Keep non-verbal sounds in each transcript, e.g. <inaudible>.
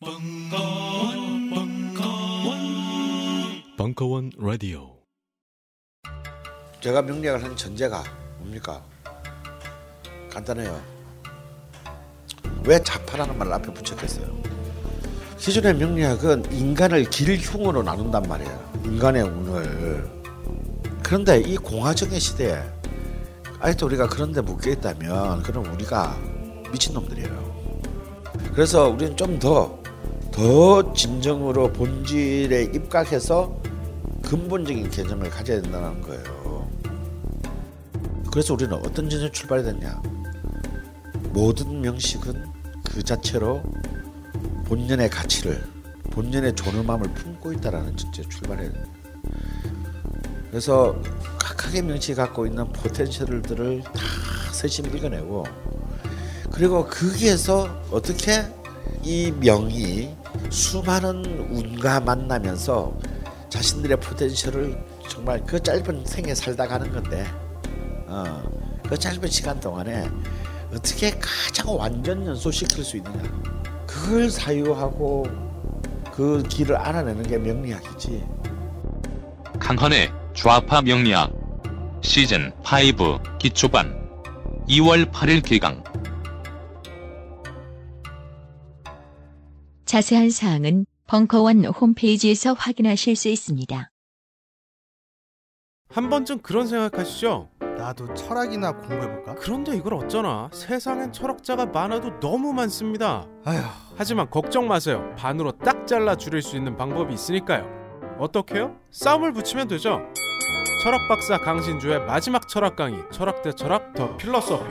벙커원, 벙커원, 벙커원 라디오. 제가 명리학을 한 전제가 뭡니까? 간단해요. 왜 자파라는 말을 앞에 붙였겠어요? 기존의 명리학은 인간을 길흉으로 나눈단 말이에요. 인간의 운을. 그런데 이 공화정의 시대에 아직도 우리가 그런데 묶여 있다면 그럼 우리가 미친놈들이에요. 그래서 우리는 좀더 더 진정으로 본질에 입각해서 근본적인 개념을 가져야 된다는 거예요. 그래서 우리는 어떤 전제 출발이 됐냐? 모든 명식은 그 자체로 본연의 가치를 본연의 존엄함을 품고 있다라는 전제 출발해야. 그래서 각각의 명식이 갖고 있는 포텐셜들을 다 세심 읽어내고 그리고 거기에서 어떻게 이 명이 수많은 운과 만나면서 자신들의 포텐셜을 정말 그 짧은 생에 살다 가는 건데 어, 그 짧은 시간 동안에 어떻게 가장 완전 연소시킬 수 있느냐. 그걸 사유하고 그 길을 알아내는 게 명리학이지. 강헌의 좌파 명리학 시즌 5 기초반 2월 8일 개강 자세한 사항은 벙커원 홈페이지에서 확인하실 수 있습니다. 한 번쯤 그런 생각하시죠? 나도 철학이나 공부해볼까? 그런데 이걸 어쩌나 세상엔 철학자가 많아도 너무 많습니다. 아휴 하지만 걱정 마세요. 반으로 딱 잘라 줄일 수 있는 방법이 있으니까요. 어떻게요? 싸움을 붙이면 되죠. 철학 박사 강신주의 마지막 철학 강의 철학 대 철학 더 필러소피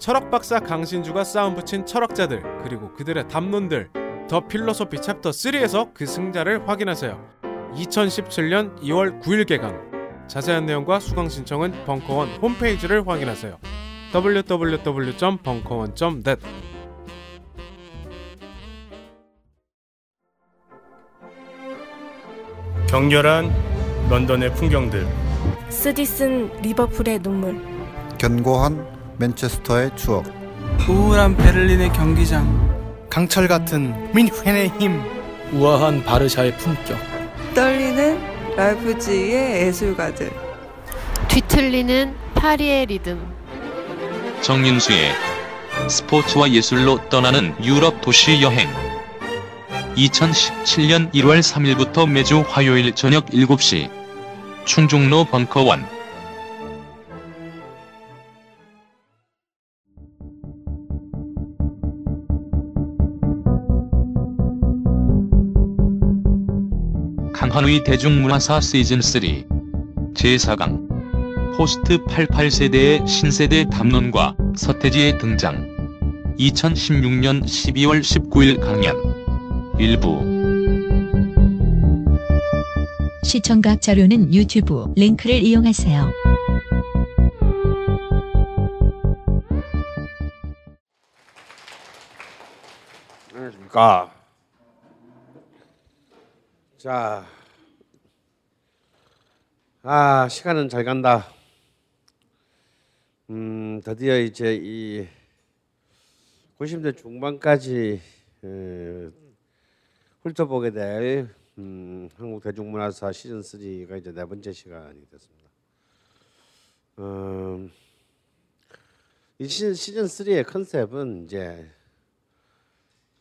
철학 박사 강신주가 싸움 붙인 철학자들 그리고 그들의 담론들 더 필러소피 챕터 3에서 그 승자를 확인하세요. 2017년 2월 9일 개강. 자세한 내용과 수강 신청은 벙커원 홈페이지를 확인하세요. www.벙커원.net 격렬한 런던의 풍경들. 쓰디쓴 리버풀의 눈물. 견고한 맨체스터의 추억. 우울한 베를린의 경기장 강철 같은 뮌헨의 힘. 우아한 바르샤의 품격. 떨리는 라이프치히의 예술가들. 뒤틀리는 파리의 리듬. 정윤수의 스포츠와 예술로 떠나는 유럽 도시 여행. 2017년 1월 3일부터 매주 화요일 저녁 7시 충중로 벙커원 강헌의 대중문화사 시즌3 제4강 포스트 88세대의 신세대 담론과 서태지의 등장 2016년 12월 19일 강연 일부 시청각 자료는 유튜브 링크를 이용하세요. 안녕하십니까. 자, 아 시간은 잘 간다. 음, 드디어 이제 이 90대 중반까지 에, 훑어보게 될 음, 한국 대중문화사 시즌 3가 이제 네 번째 시간이 됐습니다. 음, 이 시즌, 시즌 3의 컨셉은 이제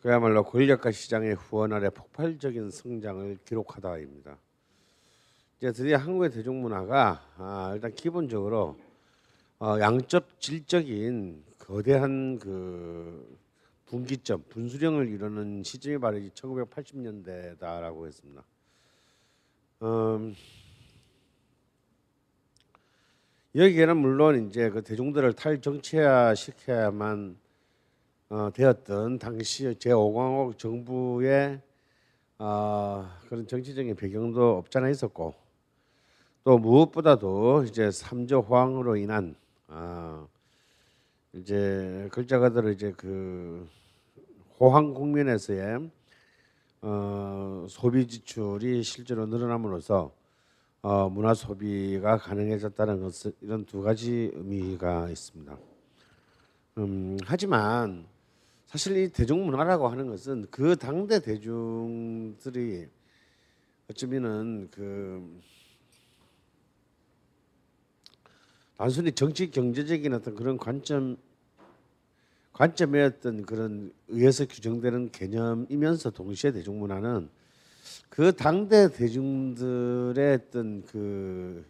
그야말로 권력과 시장의 후원 아래 폭발적인 성장을 기록하다입니다. 이제 드디어 한국의 대중문화가 아, 일단 기본적으로 어, 양적 질적인 거대한 그 분기점, 분수령을 이루는 시점이 바로 1980년대다라고 했습니다. 음, 여기에는 물론 이제 그 대중들을 탈정치화 시켜야만 어, 되었던 당시 제5공화국 정부의 어, 그런 정치적인 배경도 없잖아 있었고 또 무엇보다도 이제 삼조 호황으로 인한 어, 이제 글자가들을 이제 그 호황 국면에서의 어, 소비 지출이 실제로 늘어남으로써 어, 문화 소비가 가능해졌다는 것은 이런 두 가지 의미가 있습니다. 음, 하지만 사실 이 대중문화라고 하는 것은 그 당대 대중들이 어쩌면은 그 단순히 정치 경제적인 어떤 그런 관점 어떤 그런 의해서 규정되는 개념이면서 동시에 대중문화는 그 당대 대중들의 어떤 그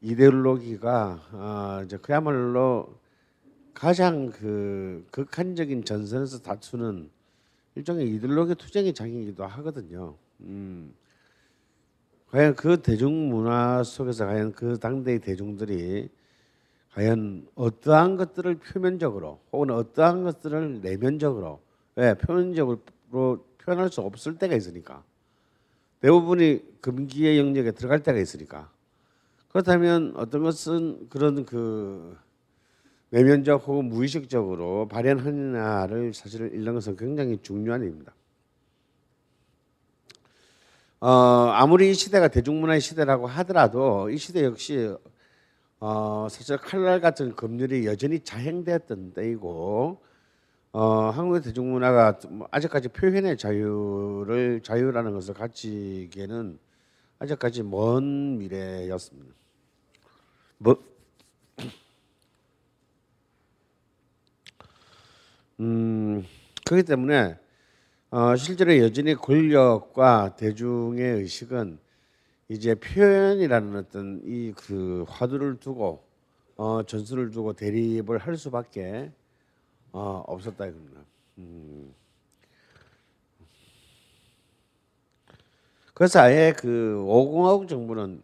이데올로기가 아 이제 그야말로 가장 그 극한적인 전선에서 다투는 일종의 이데올로기 투쟁의 장이기도 하거든요. 음. 과연 그 대중문화 속에서 과연 그 당대의 대중들이 과연 어떠한 것들을 표면적으로 혹은 어떠한 것들을 내면적으로 왜 표면적으로 표현할 수 없을 때가 있으니까 대부분이 금기의 영역에 들어갈 때가 있으니까 그렇다면 어떤 것은 그런 그 내면적 혹은 무의식적으로 발현하느냐를 사실 읽는 것은 굉장히 중요한 일입니다. 어, 아무리 이 시대가 대중문화의 시대라고 하더라도 이 시대 역시 어, 사실 칼날 같은 법률이 여전히 자행되었던 때이고 어, 한국의 대중문화가 뭐 아직까지 표현의 자유를 자유라는 것을 가지기에는 아직까지 먼 미래였습니다. 뭐 음, 그렇기 때문에 어, 실제로 여전히 권력과 대중의 의식은 이제 표현이라는 어떤 이 그 화두를 두고 어, 전술을 두고 대립을 할 수밖에 어, 없었다 이겁니다. 음. 그래서 아예 그 오공화국 정부는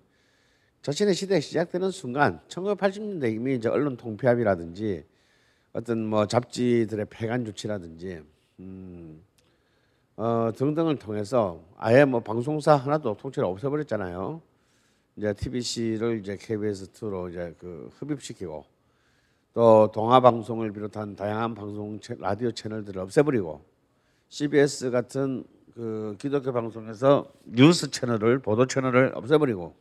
자신의 시대가 시작되는 순간 1980년대 이미 이제 언론 통폐합이라든지 어떤 뭐 잡지들의 폐간 조치라든지 음, 어, 등등을 통해서 아예 뭐 방송사 하나도 통째로 없애버렸잖아요. 이제 TBC를 이제 KBS 2로 이제 그 흡입시키고 또 동아 방송을 비롯한 다양한 방송 채, 라디오 채널들을 없애버리고 CBS 같은 그 기독교 방송에서 뉴스 채널을 보도 채널을 없애버리고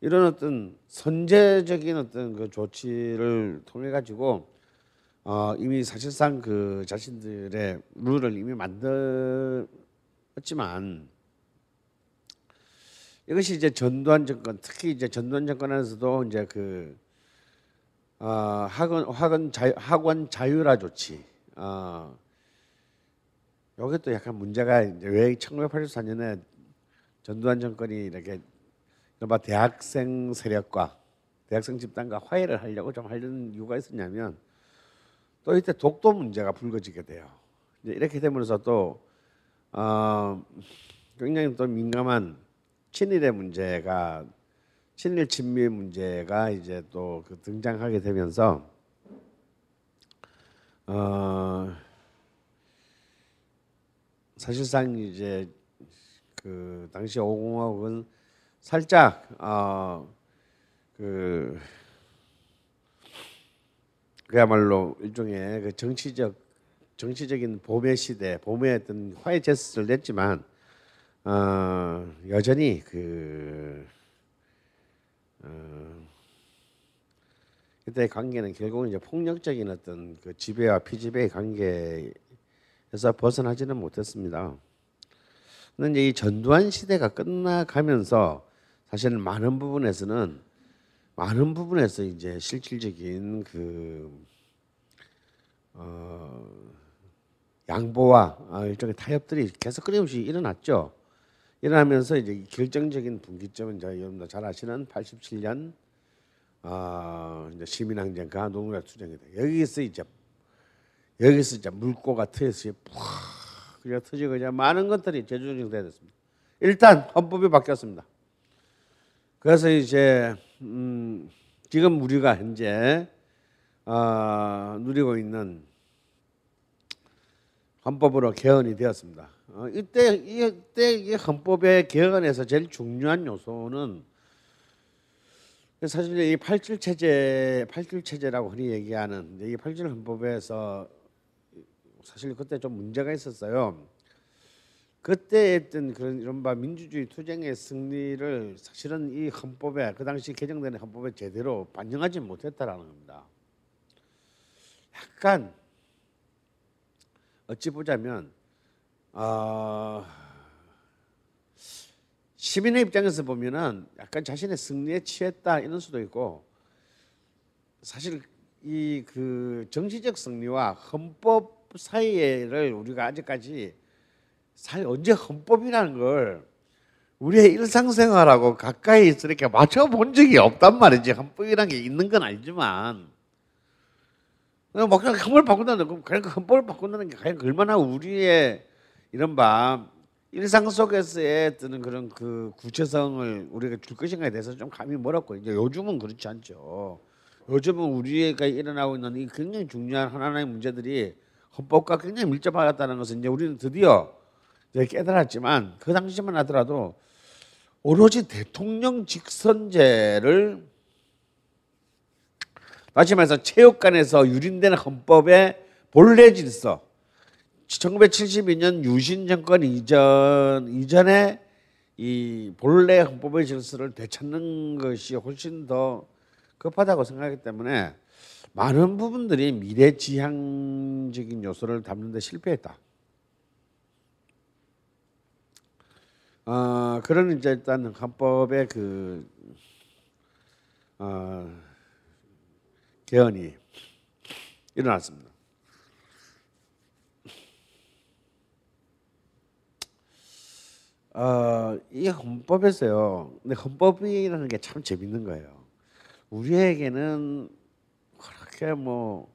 이런 어떤 선제적인 어떤 그 조치를 통해 가지고 어, 이미 사실상 그 자신들의 룰을 이미 만들었지만 이것이 이제 전두환 정권 특히 이제 전두환 정권 안에서도 이제 그 어, 학원 학원 자유, 학원 자유라 조치 어, 요게 또 약간 문제가 이제 왜 1984년에 전두환 정권이 이렇게 이른바 대학생 세력과 대학생 집단과 화해를 하려고 좀 하려는 이유가 있었냐면 또 이때 독도 문제가 불거지게 돼요. 이렇게 되면서 또 어, 굉장히 또 민감한 친일의 문제가 친일 친미 문제가 이제 또 그 등장하게 되면서 어, 사실상 이제 그 당시 오공화국은 살짝 어, 그 그야말로 일종의 그 정치적 정치적인 봄의 시대, 봄의 어떤 화해 제스처를 냈지만 어, 여전히 그 어, 그때 관계는 결국은 이제 폭력적인 어떤 그 지배와 피지배의 관계에서 벗어나지는 못했습니다. 근데 이 전두환 시대가 끝나가면서 사실은 많은 부분에서는 많은 부분에서 이제 실질적인 그 어, 양보와 어, 일종의 타협들이 계속 끊임없이 일어났죠. 일어나면서 이제 결정적인 분기점은 저희 여러분도 잘 아시는 87년 어, 이제 시민항쟁과 농구약 투쟁이다. 여기서 이제 여기서 이제 물꼬가 트여서 푹 그냥 터지고 이제 많은 것들이 재조정돼야 됐습니다. 일단 헌법이 바뀌었습니다. 그래서 이제 음, 지금 우리가 현재 어, 누리고 있는 헌법으로 개헌이 되었습니다. 어, 이때 이때 이 헌법의 개헌에서 제일 중요한 요소는 사실 이 팔칠 체제, 팔칠 체제라고 흔히 얘기하는 이 팔칠 헌법에서 사실 그때 좀 문제가 있었어요. 그때 했던 그런 이른바 민주주의 투쟁의 승리를 사실은 이 헌법에 그 당시 개정된 헌법에 제대로 반영하지 못했다라는 겁니다. 약간 어찌 보자면 어, 시민의 입장에서 보면은 약간 자신의 승리에 취했다 이런 수도 있고 사실 이 그 정치적 승리와 헌법 사이를 우리가 아직까지 사실 언제 헌법이라는 걸 우리의 일상생활하고 가까이 이렇게 맞춰본 적이 없단 말이지. 헌법이라는 게 있는 건 알지만. 막 그냥 헌법을 바꾼다는 거 그냥 헌법을 바꾼다는 게 과연 얼마나 우리의 이런 바 일상 속에서의 뜨는 그런 그 구체성을 우리가 줄 것인가에 대해서 좀 감이 멀었고. 이제 요즘은 그렇지 않죠. 요즘은 우리가 일어나고 있는 이 굉장히 중요한 하나하나의 문제들이 헌법과 굉장히 밀접하다는 것을 이제 우리는 드디어 깨달았지만 그 당시만 하더라도 오로지 대통령 직선제를 다시 말해서 체육관에서 유린되는 헌법의 본래 질서 1972년 유신 정권 이전 이전에 이 본래 헌법의 질서를 되찾는 것이 훨씬 더 급하다고 생각하기 때문에 많은 부분들이 미래지향적인 요소를 담는 데 실패했다. 어, 그런 이제 일단 헌법의 그 어, 개헌이 일어났습니다. 어, 이 헌법에서요. 근데 헌법이라는 게 참 재밌는 거예요. 우리에게는 그렇게 뭐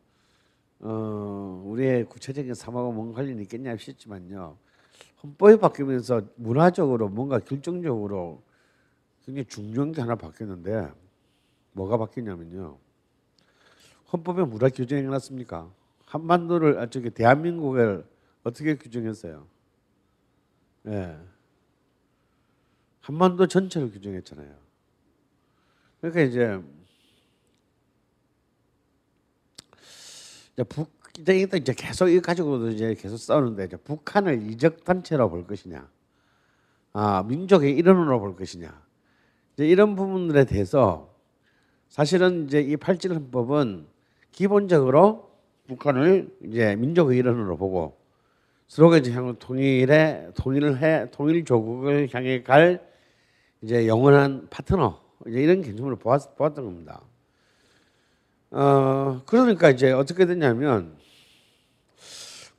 어, 우리의 구체적인 삶하고 뭔 관련이 있겠냐 싶지만요. 헌법이 바뀌면서 문화적으로 뭔가 결정적으로 굉장히 중요한 게 하나 바뀌었는데 뭐가 바뀌냐면요. 헌법에 문화 규정이 해놨습니까? 한반도를 아, 저기 대한민국을 어떻게 규정했어요? 예. 네. 한반도 전체를 규정했잖아요. 그러니까 이제 북 이제 이제 계속 이 가지고도 이제 계속 싸우는데 이제 북한을 이적 단체로 볼 것이냐, 아 민족의 일원으로 볼 것이냐, 이제 이런 부분들에 대해서 사실은 이제 이 팔질 헌법은 기본적으로 북한을 이제 민족의 일원으로 보고 서로가 이제 향후 통일에 통일을 해 통일 조국을 향해 갈 이제 영원한 파트너 이제 이런 개념으로 보았, 보았던 겁니다. 어 그러니까 이제 어떻게 됐냐면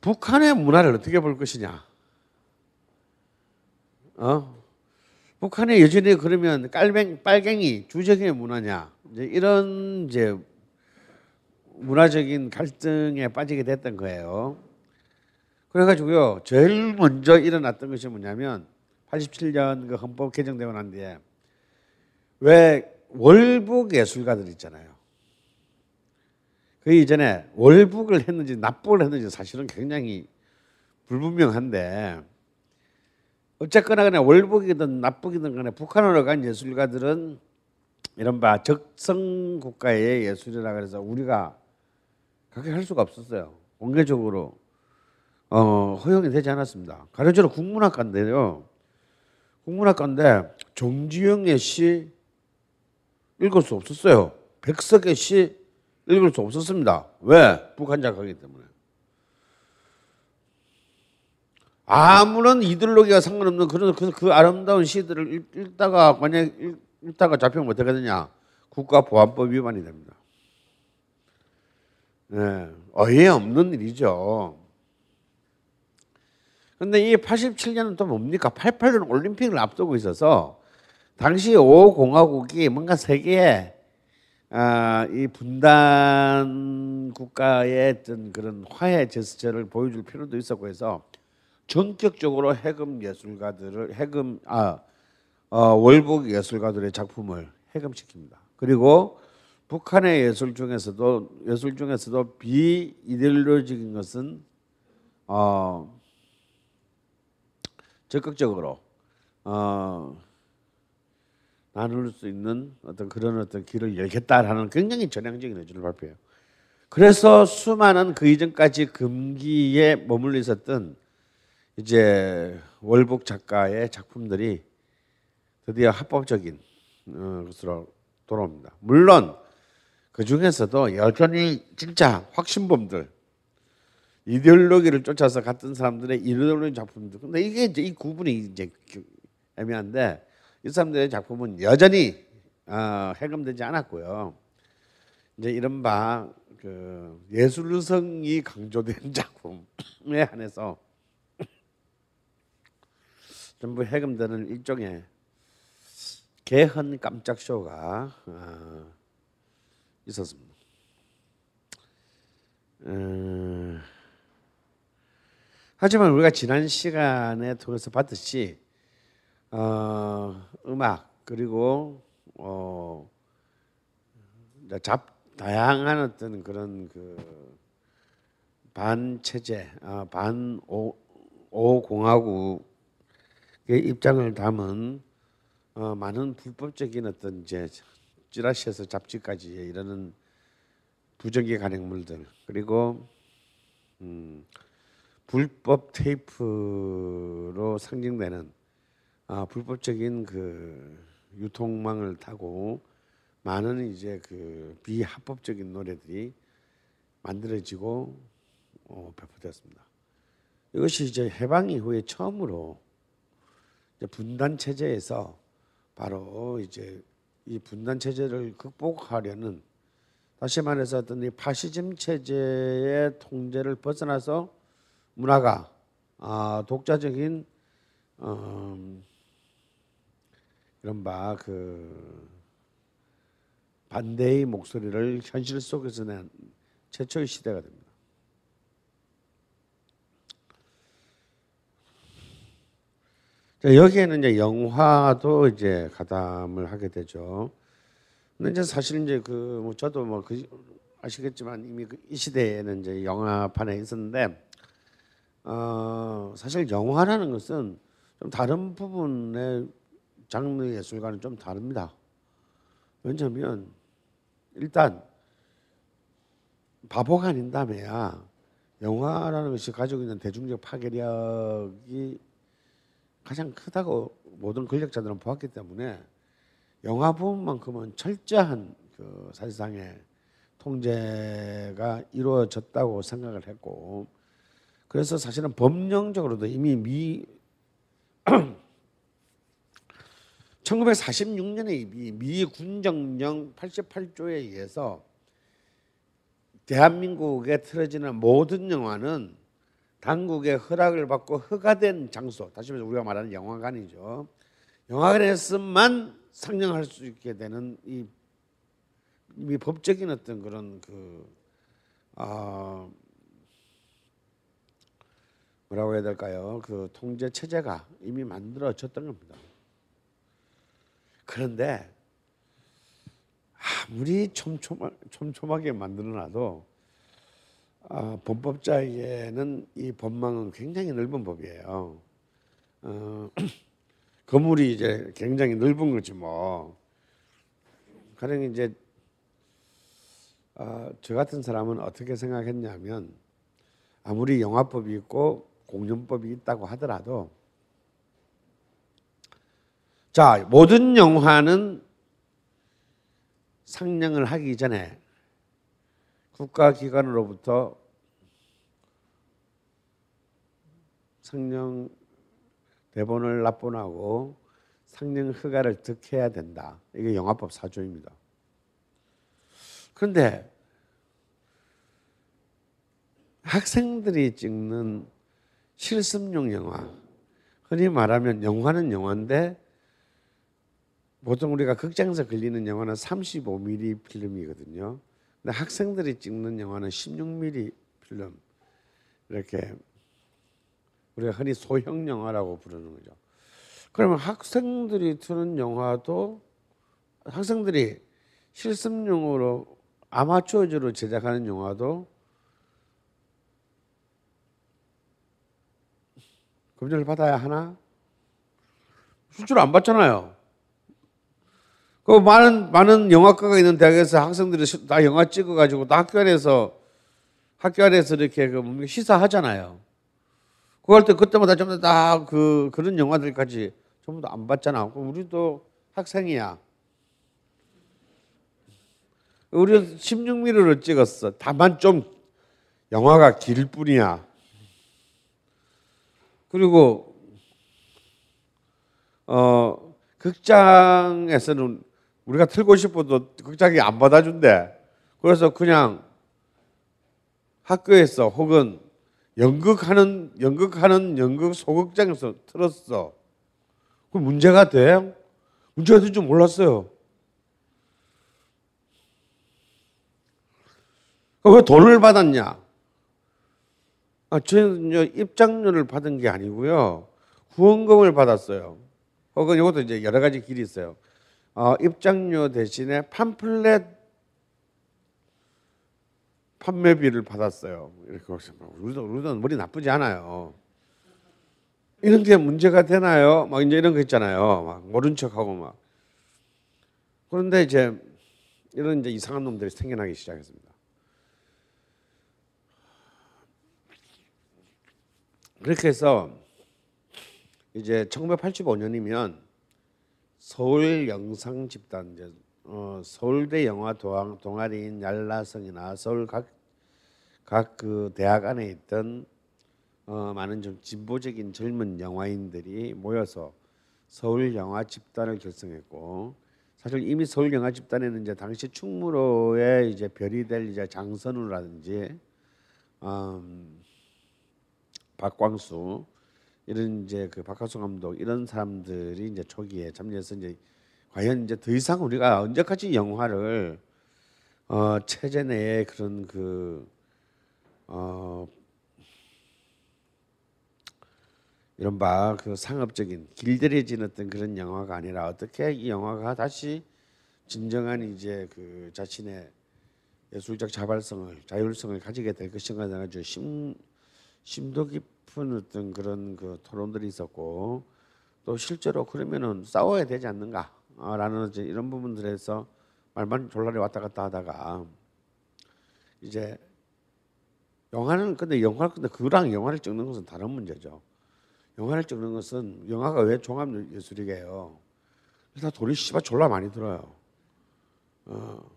북한의 문화를 어떻게 볼 것이냐. 어 북한의 여전히 그러면 깔뱅 빨갱이 주적의 문화냐 이제 이런 이제 문화적인 갈등에 빠지게 됐던 거예요. 그래가지고요 제일 먼저 일어났던 것이 뭐냐면 87년 그 헌법 개정되고 난 뒤에 왜 월북 예술가들 있잖아요. 그 이전에 월북을 했는지 납북을 했는지 사실은 굉장히 불분명한데 어쨌거나 그냥 월북이든 납북이든 간에 북한으로 간 예술가들은 이른바 적성 국가의 예술이라 그래서 우리가 그렇게 할 수가 없었어요. 공개적으로 어, 허용이 되지 않았습니다. 가로지로 국문학과인데요. 국문학과인데 정지영의 시 읽을 수 없었어요. 백석의 시 읽을 수 없었습니다. 왜? 북한 작가이기 때문에. 아무런 이들로기가 상관없는 그런 그, 그 아름다운 시들을 읽, 읽다가 만약 읽, 읽다가 잡히면 어떻게 되냐? 국가보안법 위반이 됩니다. 네, 어이없는 일이죠. 근데 이 87년은 또 뭡니까? 88년 올림픽을 앞두고 있어서 당시 5공화국이 뭔가 세계에 아, 이 분단 국가의 어떤 그런 화해 제스처를 보여줄 필요도 있었고 해서 전격적으로 해금 예술가들을 해금 아 어, 월북 예술가들의 작품을 해금시킵니다. 그리고 북한의 예술 중에서도 예술 중에서도 비이데올로직인 것은 어, 적극적으로 어, 나눌 수 있는 어떤 그런 어떤 길을 열겠다라는 굉장히 전향적인 의지를 발표해요. 그래서 수많은 그 이전까지 금기에 머물러 있었던 이제 월북 작가의 작품들이 드디어 합법적인 어, 것으로 돌아옵니다. 물론 그 중에서도 여전히 진짜 확신범들 이데올로기를 쫓아서 갔던 사람들의 이데올로기 작품들. 근데 이게 이제 이 구분이 이제 애매한데 이 사람들의 작품은 여전히 어, 해금되지 않았고요. 이제 이른바 그 예술성이 강조된 <laughs> 작품에 한해서 전부 해금되는 일종의 개헌 깜짝 쇼가 어, 있었습니다. 어, 하지만 우리가 지난 시간에 통해서 봤듯이 어, 음악 그리고 어, 잡 다양한 어떤 그런 그 반체제, 아, 반오 공화국의 입장을 담은 어, 많은 불법적인 어떤 이제 찌라시에서 잡지까지 이러는 부정기 간행물들 그리고 음, 불법 테이프로 상징되는 아, 불법적인 그 유통망을 타고 많은 이제 그 비합법적인 노래들이 만들어지고 어, 배포되었습니다. 이것이 이제 해방 이후에 처음으로 이제 분단 체제에서 바로 이제 이 분단 체제를 극복하려는 다시 말해서 어떤 이 파시즘 체제의 통제를 벗어나서 문화가 아, 독자적인 어, 이런 바 그 반대의 목소리를 현실 속에서 낸 최초의 시대가 됩니다. 자, 여기에는 이제 영화도 이제 가담을 하게 되죠. 근데 이제 사실 이제 그 뭐 저도 뭐 그 아시겠지만 이미 그 이 시대에는 이제 영화판에 있었는데 어 사실 영화라는 것은 좀 다른 부분의 장르 예술과는 좀 다릅니다. 왜냐하면 일단 바보가 아닌다며야 영화라는 것이 가지고 있는 대중적 파괴력이 가장 크다고 모든 권력자들은 보았기 때문에 영화 부분만큼은 철저한 그 사실상의 통제가 이루어졌다고 생각을 했고 그래서 사실은 법령적으로도 이미 미 <clears throat> 1946년에 미, 미 군정령 88조에 의해서 대한민국에 틀어지는 모든 영화는 당국의 허락을 받고 허가된 장소, 다시 말해서 우리가 말하는 영화관이죠. 영화관에서만 상영할 수 있게 되는 이, 이 법적인 어떤 그런 그 어, 뭐라고 해야 될까요? 그 통제 체제가 이미 만들어졌던 겁니다. 그런데 아무리 촘촘하, 촘촘하게 만들어놔도 아, 범법자에게는 이 법망은 굉장히 넓은 법이에요. 어, <clears throat> 건물이 이제 굉장히 넓은 거지 뭐. 가령 이제 어, 저 같은 사람은 어떻게 생각했냐면 아무리 영화법이 있고 공연법이 있다고 하더라도 자, 모든 영화는 상영을 하기 전에 국가기관으로부터 상영 대본을 납본하고 상영 허가를 득해야 된다. 이게 영화법 사조입니다. 그런데 학생들이 찍는 실습용 영화, 흔히 말하면 영화는 영화인데 보통 우리가 극장에서 걸리는 영화는 35mm 필름이거든요. 근데 학생들이 찍는 영화는 16mm 필름 이렇게 우리가 흔히 소형 영화라고 부르는 거죠. 그러면 학생들이 트는 영화도 학생들이 실습용으로 아마추어즈로 제작하는 영화도 검증을 받아야 하나? 수주를 안 받잖아요. 그 많은 많은 영화과가 있는 대학에서 학생들이 다 영화 찍어가지고 학교 안에서 학교 안에서 이렇게 그 시사하잖아요. 그럴 때 그때마다 전부 다 그 그런 영화들까지 전부 다 안 봤잖아. 우리도 학생이야. 우리는 16mm로 찍었어. 다만 좀 영화가 길 뿐이야. 그리고 어 극장에서는 우리가 틀고 싶어도 극장이 안 받아준대. 그래서 그냥 학교에서 혹은 연극하는 연극하는 연극 소극장에서 틀었어. 그 문제가 돼? 문제가 될 줄 몰랐어요. 왜 돈을 받았냐? 아, 저는 입장료를 받은 게 아니고요. 후원금을 받았어요. 혹은 이것도 이제 여러 가지 길이 있어요. 어, 입장료 대신에 팜플렛 판매비를 받았어요. 이렇게 우리도 우리도 머리 나쁘지 않아요. 이런 게 문제가 되나요? 막 이제 이런 거 있잖아요. 막 모른 척하고 막 그런데 이제 이런 이제 이상한 놈들이 생겨나기 시작했습니다. 그렇게 해서 이제 1985년이면 서울 영상 집단 이제 어, 서울대 영화 동아, 동아리인 얄라성이나 서울 각 각 그 대학 안에 있던 어, 많은 좀 진보적인 젊은 영화인들이 모여서 서울 영화 집단을 결성했고 사실 이미 서울 영화 집단에는 이제 당시 충무로의 이제 별이 될 이제 장선우라든지 음, 박광수 이런 이제 그 박하수 감독 이런 사람들이 이제 초기에 참여해서 이제 과연 이제 더 이상 우리가 언제까지 영화를 어 체제 내에 그런 그어 이런 바 그 상업적인 길들여진 어떤 그런 영화가 아니라 어떻게 이 영화가 다시 진정한 이제 그 자신의 예술적 자발성을 자율성을 가지게 될 것인가 아주 심 심도 깊 은 어떤 그런 그 토론들이 있었고 또 실제로 그러면은 싸워야 되지 않는가라는 이런 부분들에서 말만 졸라리 왔다 갔다 하다가 이제 영화는 근데 영화 근데 그랑 영화를 찍는 것은 다른 문제죠. 영화를 찍는 것은 영화가 왜 종합 예술이게요? 일단 돈이 씨발 졸라 많이 들어요. 어.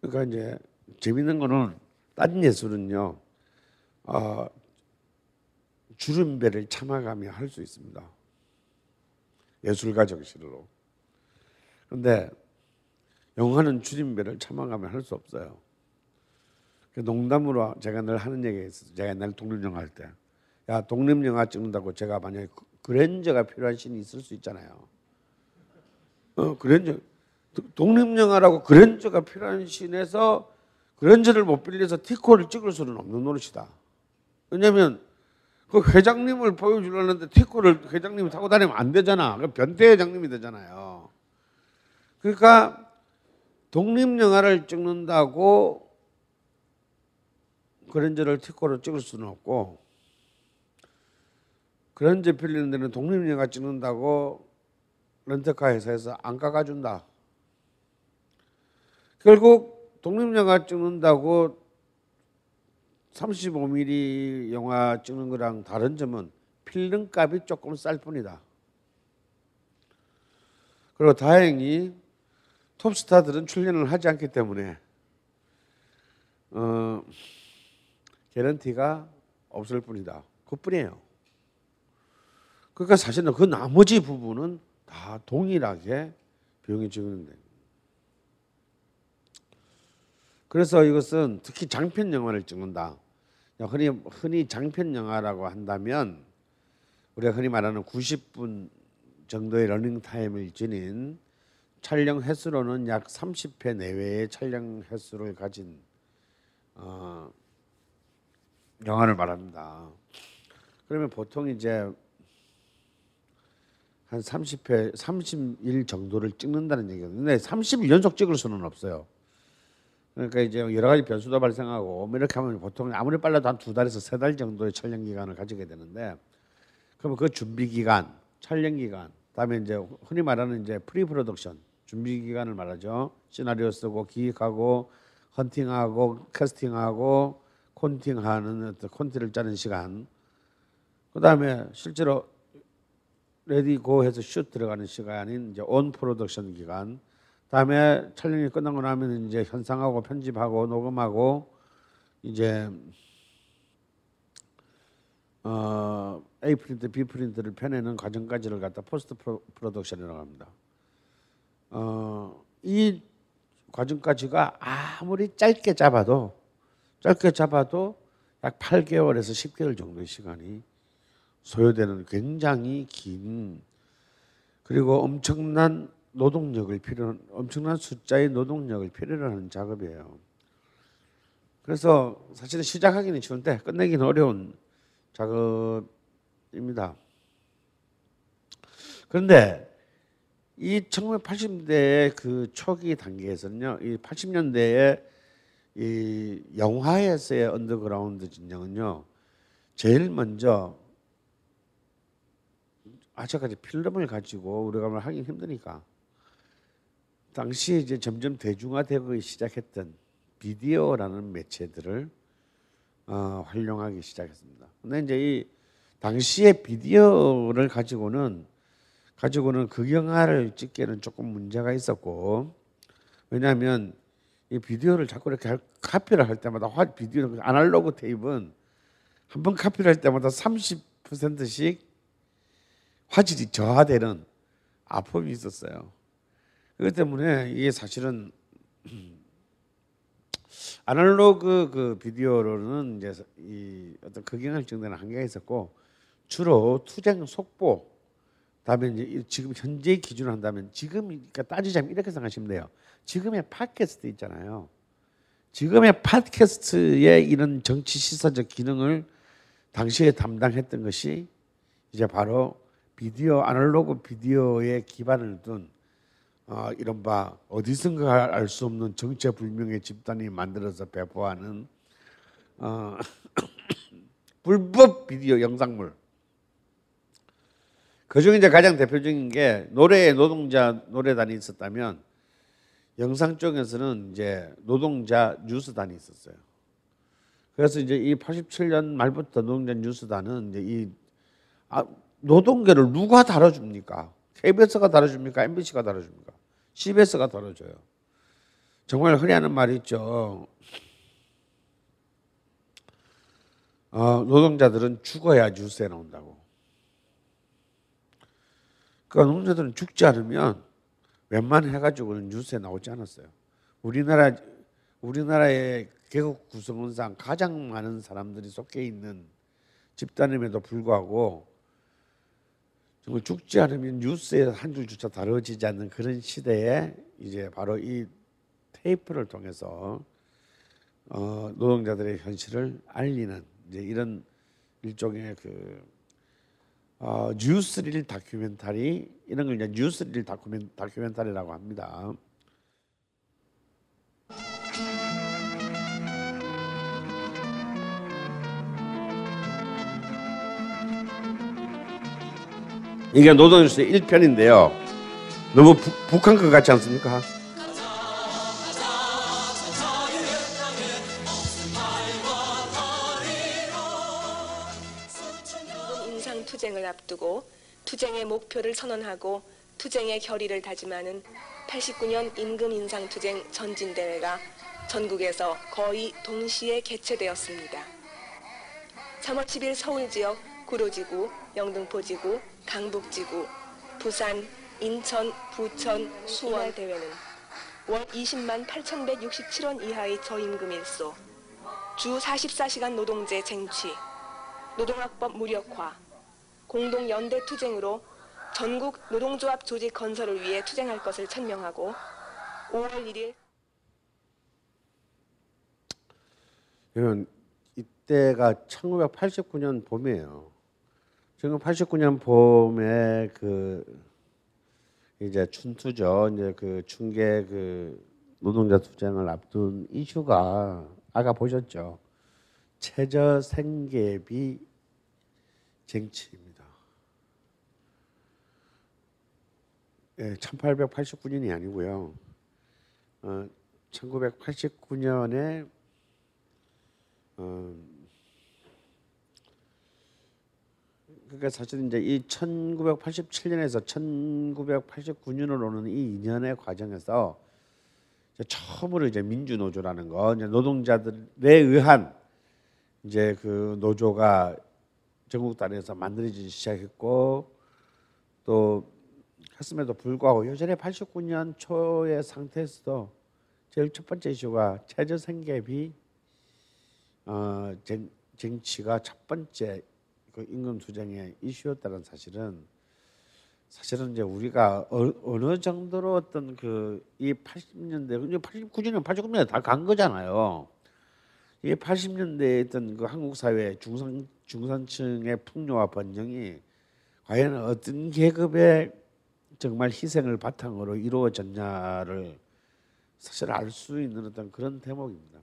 그러니까 이제 재밌는 거는 딴 예술은요, 어, 주름배를 참아가며 할 수 있습니다. 예술가 정신으로. 그런데 영화는 주름배를 참아가며 할 수 없어요. 그 농담으로 제가 늘 하는 얘기가 있어요. 제가 옛날에 독립영화 할 때. 야, 독립영화 찍는다고 제가 만약에 그, 그랜저가 필요한 신이 있을 수 있잖아요. 어, 그랜저. 독립영화라고 그랜저가 필요한 신에서 그런저를 못 빌려서 티코를 찍을 수는 없는 노릇이다. 왜냐하면 그 회장님을 보여주려는데 티코를 회장님이 타고 다니면 안 되잖아. 그 변태 회장님이 되잖아요. 그러니까 독립 영화를 찍는다고 그런저를 티코로 찍을 수는 없고 그런저 빌리는 데는 독립 영화 찍는다고 렌터카 회사에서 안 깎아준다. 결국 독립 영화 찍는다고 35mm 영화 찍는 거랑 다른 점은 필름 값이 조금 쌀 뿐이다. 그리고 다행히 톱스타들은 출연을 하지 않기 때문에 어, 개런티가 없을 뿐이다. 그뿐이에요. 그러니까 사실은 그 나머지 부분은 다 동일하게 비용이 지급는데 그래서 이것은 특히 장편 영화를 찍는다. 흔히 흔히 장편 영화라고 한다면 우리가 흔히 말하는 90분 정도의 러닝 타임을 지닌 촬영 횟수로는 약 30회 내외의 촬영 횟수를 가진 어, 영화를 말합니다. 그러면 보통 이제 한 30회, 30일 정도를 찍는다는 얘기거든요. 근데 30일 연속 찍을 수는 없어요. 그러니까 이제 여러 가지 변수도 발생하고 뭐 이렇게 하면 보통 아무리 빨라도 한 두 달에서 세 달 정도의 촬영 기간을 가지게 되는데 그러면 그 준비 기간, 촬영 기간, 그다음에 이제 흔히 말하는 이제 pre-production 준비 기간을 말하죠. 시나리오 쓰고 기획하고 헌팅하고 캐스팅하고 콘팅하는 어떤 콘티를 짜는 시간. 그다음에 실제로 ready go 해서 슛 들어가는 시간인 이제 on production 기간. 다음에 촬영이 끝나고 나면 이제 현상하고 편집하고 녹음하고 이제 어, A 프린트, B 프린트를 펴내는 과정까지를 갖다 post pro, production이라고 합니다. 어, 이 과정까지가 아무리 짧게 잡아도 짧게 잡아도 약 8개월에서 10개월 정도의 시간이 소요되는 굉장히 긴 그리고 엄청난 노동력을 필요 엄청난 숫자의 노동력을 필요로 하는 작업이에요. 그래서 사실은 시작하기는 쉬운데 끝내기는 어려운 작업입니다. 그런데 이 1980년대의 그 초기 단계에서는요, 이 80년대에 이 영화에서의 언더그라운드 진영은요, 제일 먼저 아직까지 필름을 가지고 우리가 뭘 하기 힘드니까 당시 이제 점점 대중화되기 시작했던 비디오라는 매체들을 어, 활용하기 시작했습니다. 근데 이제 이 당시의 비디오를 가지고는 가지고는 그 영화를 찍기에는 조금 문제가 있었고 왜냐하면 이 비디오를 자꾸 이렇게 할, 카피를 할 때마다 화 비디오 아날로그 테이프는 한 번 카피를 할 때마다 30%씩 화질이 저하되는 아픔이 있었어요. 그렇기 때문에 이게 사실은 아날로그 그 비디오로는 이제 이 어떤 극영을 증대는 한계가 있었고 주로 투쟁 속보 다음에 이제 지금 현재 기준으로 한다면 지금 그러니까 따지자면 이렇게 생각하시면 돼요. 지금의 팟캐스트 있잖아요. 지금의 팟캐스트의 이런 정치 시사적 기능을 당시에 담당했던 것이 이제 바로 비디오 아날로그 비디오에 기반을 둔 어, 이른바 어디선가 알 수 없는 정체불명의 집단이 만들어서 배포하는 어, <coughs> 불법 비디오 영상물. 그 중에 이제 가장 대표적인 게 노래의 노동자 노래단이 있었다면 영상 쪽에서는 이제 노동자 뉴스단이 있었어요. 그래서 이제 이 87년 말부터 노동자 뉴스단은 이제 이 아, 노동계를 누가 다뤄줍니까? KBS가 다뤄줍니까? MBC가 다뤄줍니까? CBS가 다뤄줘요. 정말 흔히 하는 말이 있죠. 어, 노동자들은 죽어야 뉴스에 나온다고. 그러니까 노동자들은 죽지 않으면 웬만해가지고는 뉴스에 나오지 않았어요. 우리나라 우리나라의 개국 구성원상 가장 많은 사람들이 속해 있는 집단임에도 불구하고 정말 죽지 않으면 뉴스에 한 줄조차 다뤄지지 않는 그런 시대에 이제 바로 이 테이프를 통해서 어, 노동자들의 현실을 알리는 이제 이런 일종의 그 어, 뉴스릴 다큐멘터리 이런 걸 이제 뉴스릴 다큐멘, 다큐멘터리라고 합니다. 이게 노동뉴스의 1편인데요. 너무 부, 북한 것 같지 않습니까? 인상 투쟁을 앞두고 투쟁의 목표를 선언하고 투쟁의 결의를 다짐하는 89년 임금 인상 투쟁 전진 대회가 전국에서 거의 동시에 개최되었습니다. 3월 10일 서울 지역 구로지구, 영등포지구, 강북지구, 부산, 인천, 부천, 수원 대회는 월 20만 8,167원 이하의 저임금 일소, 주 44시간 노동제 쟁취, 노동학법 무력화, 공동 연대 투쟁으로 전국 노동조합 조직 건설을 위해 투쟁할 것을 천명하고 5월 1일 그러면 이때가 1989년 봄이에요. 1989년 봄에 그 이제 춘투죠. 이제 그 춘계 그 노동자 투쟁을 앞둔 이슈가 아까 보셨죠. 최저 생계비 쟁취입니다. 예, 1889년이 아니고요. 어, 1989년에 어, 그러니까 사실 이제 이 1987년에서 1989년으로 오는 이 2년의 과정에서 이제 처음으로 이제 민주노조라는 거 이제 노동자들에 의한 이제 그 노조가 전국 단위에서 만들어지기 시작했고 또 했음에도 불구하고 여전히 89년 초의 상태에서도 제일 첫 번째 이슈가 최저 생계비 어, 정, 정치가 첫 번째 그 임금 투쟁의 이슈였다는 사실은 사실은 이제 우리가 어, 어느 정도로 어떤 그 이 80년대 89년 89년에 다간 거잖아요. 이 80년대에 있던 그 한국 사회 중산 중산층의 풍요와 번영이 과연 어떤 계급의 정말 희생을 바탕으로 이루어졌냐를 사실 알 수 있는 어떤 그런 대목입니다.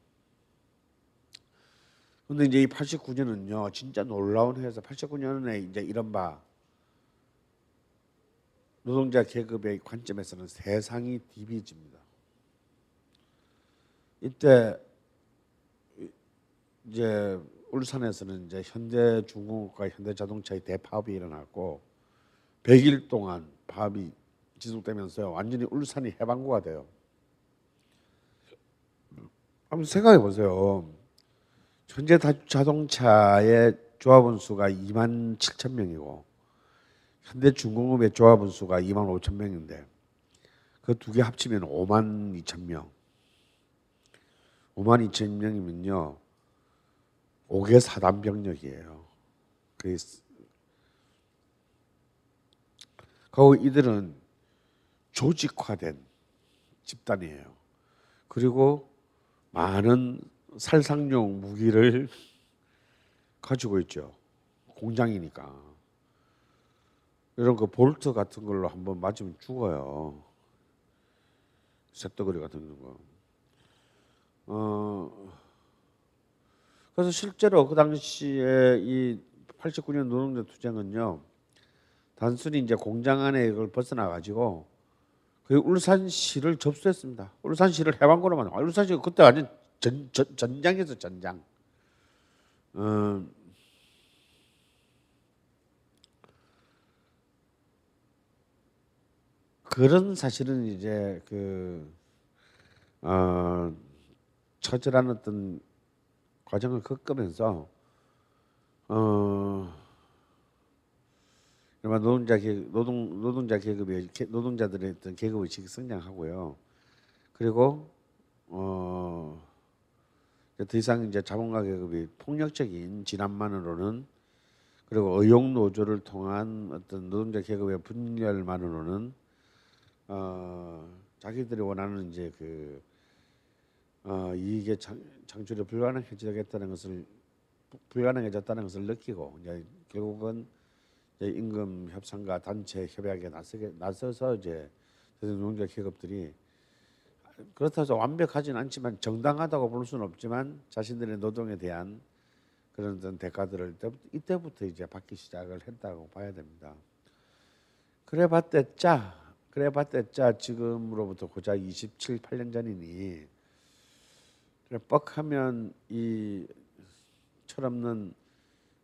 근데 이제 이 89년은요, 진짜 놀라운 해에서 89년에 이제 이른바 노동자 계급의 관점에서는 세상이 디비집니다. 이때 이제 울산에서는 이제 현대 중공업과 현대 자동차의 대파업이 일어났고 100일 동안 파업이 지속되면서 완전히 울산이 해방구가 돼요. 한번 생각해 보세요. 현재 자동차의 조합원 수가 2만 7천 명이고 현대중공업의 조합원 수가 2만 5천 명인데 그 두 개 합치면 5만 2천 명. 5만 2천 명이면요. 5개 사단 병력이에요. 그래서 그 이들은 조직화된 집단이에요. 그리고 많은 살상용 무기를 가지고 있죠. 공장이니까. 이런 그 볼트 같은 걸로 한번 맞으면 죽어요. 쇳덩어리 같은 거. 어, 그래서 실제로 그 당시에 이 89년 노동자 투쟁은요, 단순히 이제 공장 안에 이걸 벗어나 가지고 그 울산시를 접수했습니다. 울산시를 해방구로만 울산시 그때 완전 전, 전, 전장에서 전장. 어, 그런 사실은 이제 그 어, 처절한 어떤 과정을 겪으면서 어, 그러면 노동자 계급, 노동 노동자 계급의 노동자들의 어떤 계급 의식이 성장하고요. 그리고 어, 더 이상 이제 자본가 계급이 폭력적인 진압만으로는 그리고 의용 노조를 통한 어떤 노동자 계급의 분열만으로는 어, 자기들이 원하는 이제 그 어, 이익의 장, 창출이 불가능해지겠다는 것을 불가능해졌다는 것을 느끼고 이제 결국은 이제 임금 협상과 단체 협약에 나서게 나서서 이제 노동자 계급들이 그렇다고 해서 완벽하진 않지만 정당하다고 볼 수는 없지만 자신들의 노동에 대한 그런 어떤 대가들을 이때부터 이제 받기 시작을 했다고 봐야 됩니다. 그래 봤댔자 그래 봤댔자 지금으로부터 고작 27, 8년 전이니 뻑하면 이 철없는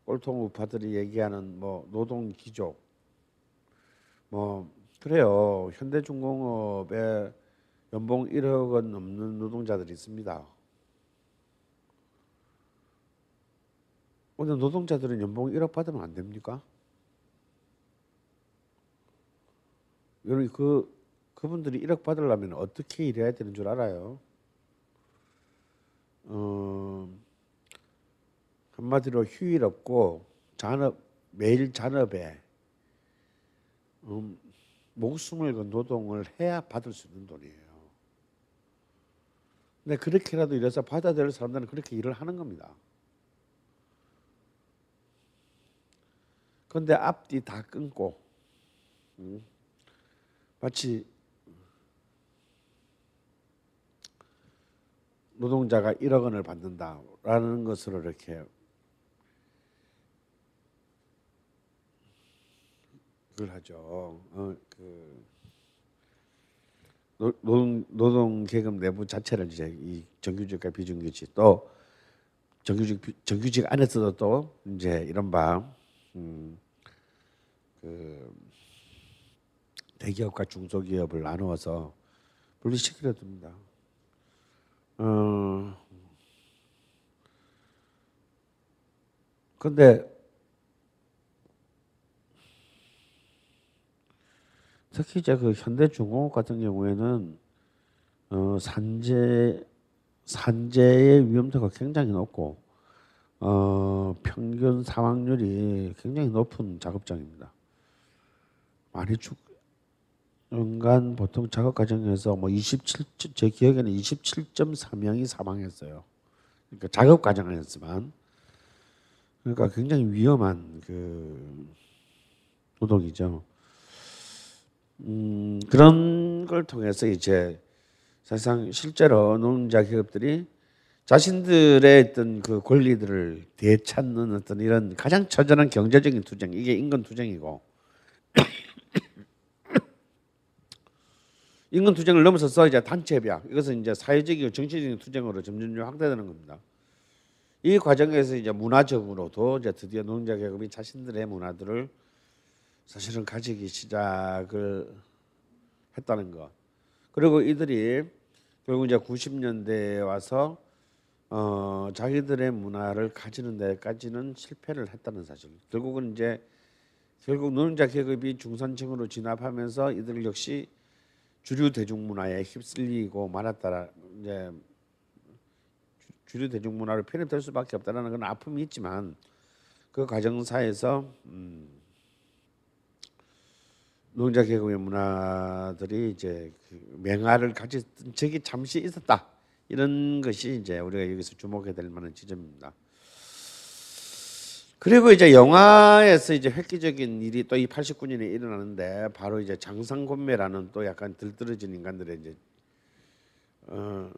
꼴통 우파들이 얘기하는 뭐 노동 기족 뭐 그래요 현대중공업의 연봉 1억 원 넘는 노동자들이 있습니다. 오늘 노동자들은 연봉 1억 받으면 안 됩니까? 여러분 그 그분들이 1억 받으려면 어떻게 일해야 되는 줄 알아요? 어, 한마디로 휴일 없고 잔업 매일 잔업에 음, 목숨을 건 노동을 해야 받을 수 있는 돈이에요. 근데 그렇게라도 이래서 받아들일 사람들은 그렇게 일을 하는 겁니다. 그런데 앞뒤 다 끊고 음, 마치 노동자가 1억 원을 받는다라는 것으로 이렇게 그걸 하죠. 어, 그 노동 노동 계급 내부 자체를 이제 이 정규직과 비정규직 또 정규직 정규직 안에서도 또 이제 이런 바 음, 그 대기업과 중소기업을 나누어서 분리시키려 듭니다. 어, 근데 특히 이제 그 현대중공업 같은 경우에는 어, 산재 산재의 위험도가 굉장히 높고 어, 평균 사망률이 굉장히 높은 작업장입니다. 많이 죽 연간 보통 작업 과정에서 뭐 27, 제 기억에는 27.3명이 사망했어요. 그러니까 작업 과정에서만. 그러니까 굉장히 위험한 그 노동이죠. 음, 그런 걸 통해서 이제 사실상 실제로 노동자 기업들이 자신들의 어떤 그 권리들을 되찾는 어떤 이런 가장 처절한 경제적인 투쟁 이게 인권 투쟁이고 <coughs> 인권 투쟁을 넘어서서 이제 단체 협약 이것은 이제 사회적이고 정치적인 투쟁으로 점점 확대되는 겁니다. 이 과정에서 이제 문화적으로도 이제 드디어 노동자 계급이 자신들의 문화들을 사실은 가지기 시작을 했다는 것. 그리고 이들이 결국 이제 90년대에 와서 어, 자기들의 문화를 가지는 데까지는 실패를 했다는 사실. 결국은 이제 결국 노동자 계급이 중산층으로 진압하면서 이들 역시 주류 대중문화에 휩쓸리고 말았다라 이제 주류 대중문화로 편입될 수밖에 없다는 건 아픔이 있지만 그 과정사에서 음, 노동자 계급의 문화들이 이제 그 맹화를 가졌던 적이 잠시 있었다 이런 것이 이제 우리가 여기서 주목해야 될 만한 지점입니다. 그리고 이제 영화에서 이제 획기적인 일이 또 이 89년에 일어나는데 바로 이제 장상곤매라는 또 약간 들떨어진 인간들의 이제 어